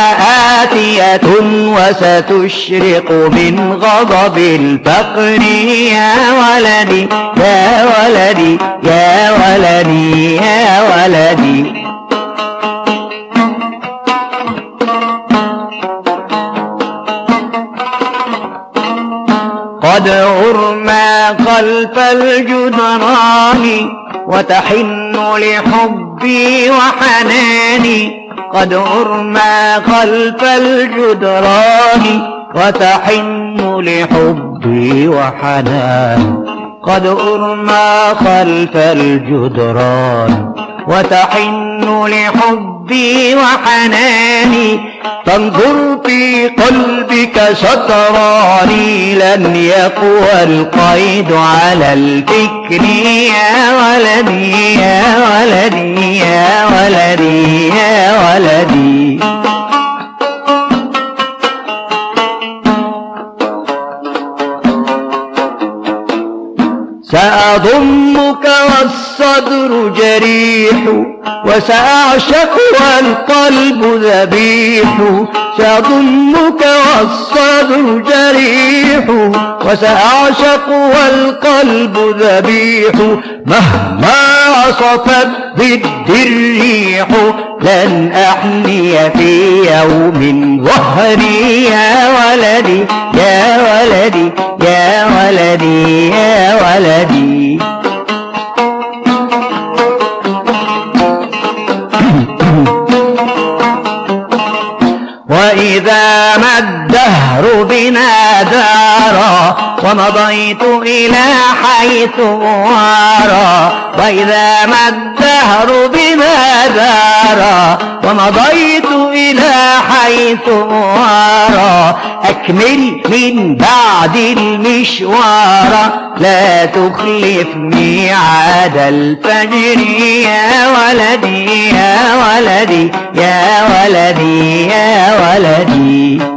S4: آتية وستشرق من غضب الفقر. يا ولدي يا ولدي يا ولدي يا ولدي. قد عرنا خلف الجدران وتحن لحبي وحناني. قد عرنا خلف الجدران وتحن لحبي وحناني. قد أرمى خلف الجدران وتحن لحبي وحناني فانظر في قلبك سطراني لن يقوى القيد على الفكر يا ولدي يا ولدي يا ولدي يا ولدي. سأضمك والصدر جريح وسأعشق والقلب ذبيح. سأضمك والصدر جريح وسأعشق والقلب ذبيح. مهما عصفت ضد الريح لن أحني في يوم ظهري. يا ولدي يا ولدي يا ولدي يا ولدي. وإذا ما الدهر بنا دارا ومضيت إلى حيث أرى وإذا ما الدهر بنا دارا ومضيت إلى حيث أرى أكمل من بعد المشوار لا تخلف ميعاد الفجر يا ولدي يا ولدي يا ولدي يا ولدي.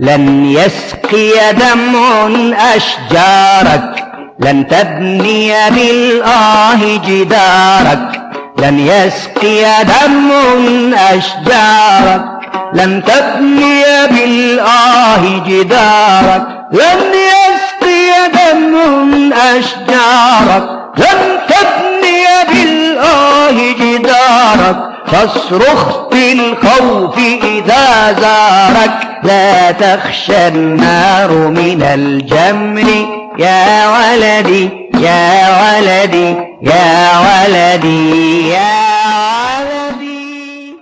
S4: لن يسقي دمع أشجارك لن تبني بالآه جدارك لن يسقي دم أشجارك لن تبني بالآه جدارك لن يسقي دم أشجارك لن تبني بالآه جدارك. فاصرخ بالخوف إذا زارك. لا تخشى النار من الجمر. يا ولدي يا ولدي يا ولدي يا ولدي.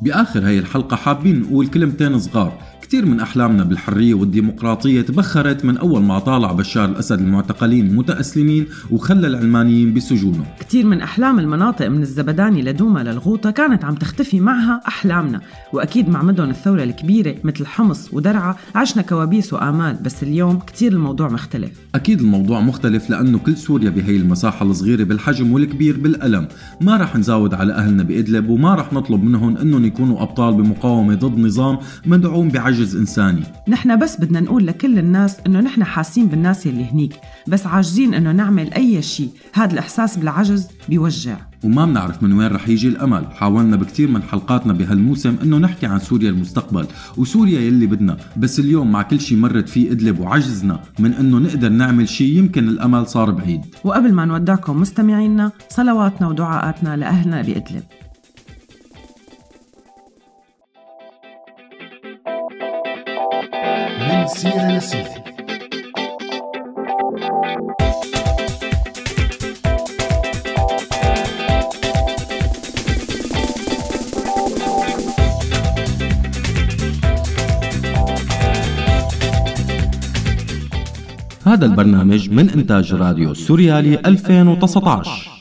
S3: بآخر هاي الحلقة حابين نقول كلمتين صغار. كثير من أحلامنا بالحرية والديمقراطية تبخرت من أول ما طالع بشار الأسد المعتقلين متأسلمين وخلى العلمانيين بسجونه
S2: كتير من أحلام المناطق من الزبداني لدوما للغوطة كانت عم تختفي معها أحلامنا وأكيد مع مدن الثورة الكبيرة مثل حمص ودرعا عشنا كوابيس وآمال بس اليوم كتير الموضوع مختلف.
S3: أكيد الموضوع مختلف لأنه كل سوريا بهي المساحة الصغيرة بالحجم والكبير بالألم. ما رح نزاود على أهلنا بإدلب وما رح نطلب منهم أنهم يكونوا أبطال بمقاومة ضد نظام مدعوم بعجز إنساني.
S2: نحن بس بدنا نقول لكل الناس إنه نحن حاسين بالناس يلي هنيك بس عاجزين إنه نعمل أي شيء هذا الإحساس بالعجز بيوجع.
S3: وما بنعرف من وين رح يجي الأمل. حاولنا بكثير من حلقاتنا بهالموسم إنه نحكي عن سوريا المستقبل وسوريا يلي بدنا. بس اليوم مع كل شيء مرت فيه إدلب وعجزنا من إنه نقدر نعمل شيء يمكن الأمل صار بعيد.
S2: وقبل ما نودعكم مستمعينا صلواتنا ودعاءاتنا لأهلنا
S1: بإدلب. سيرة لسيرة
S3: هذا البرنامج من إنتاج راديو سوريالي 2019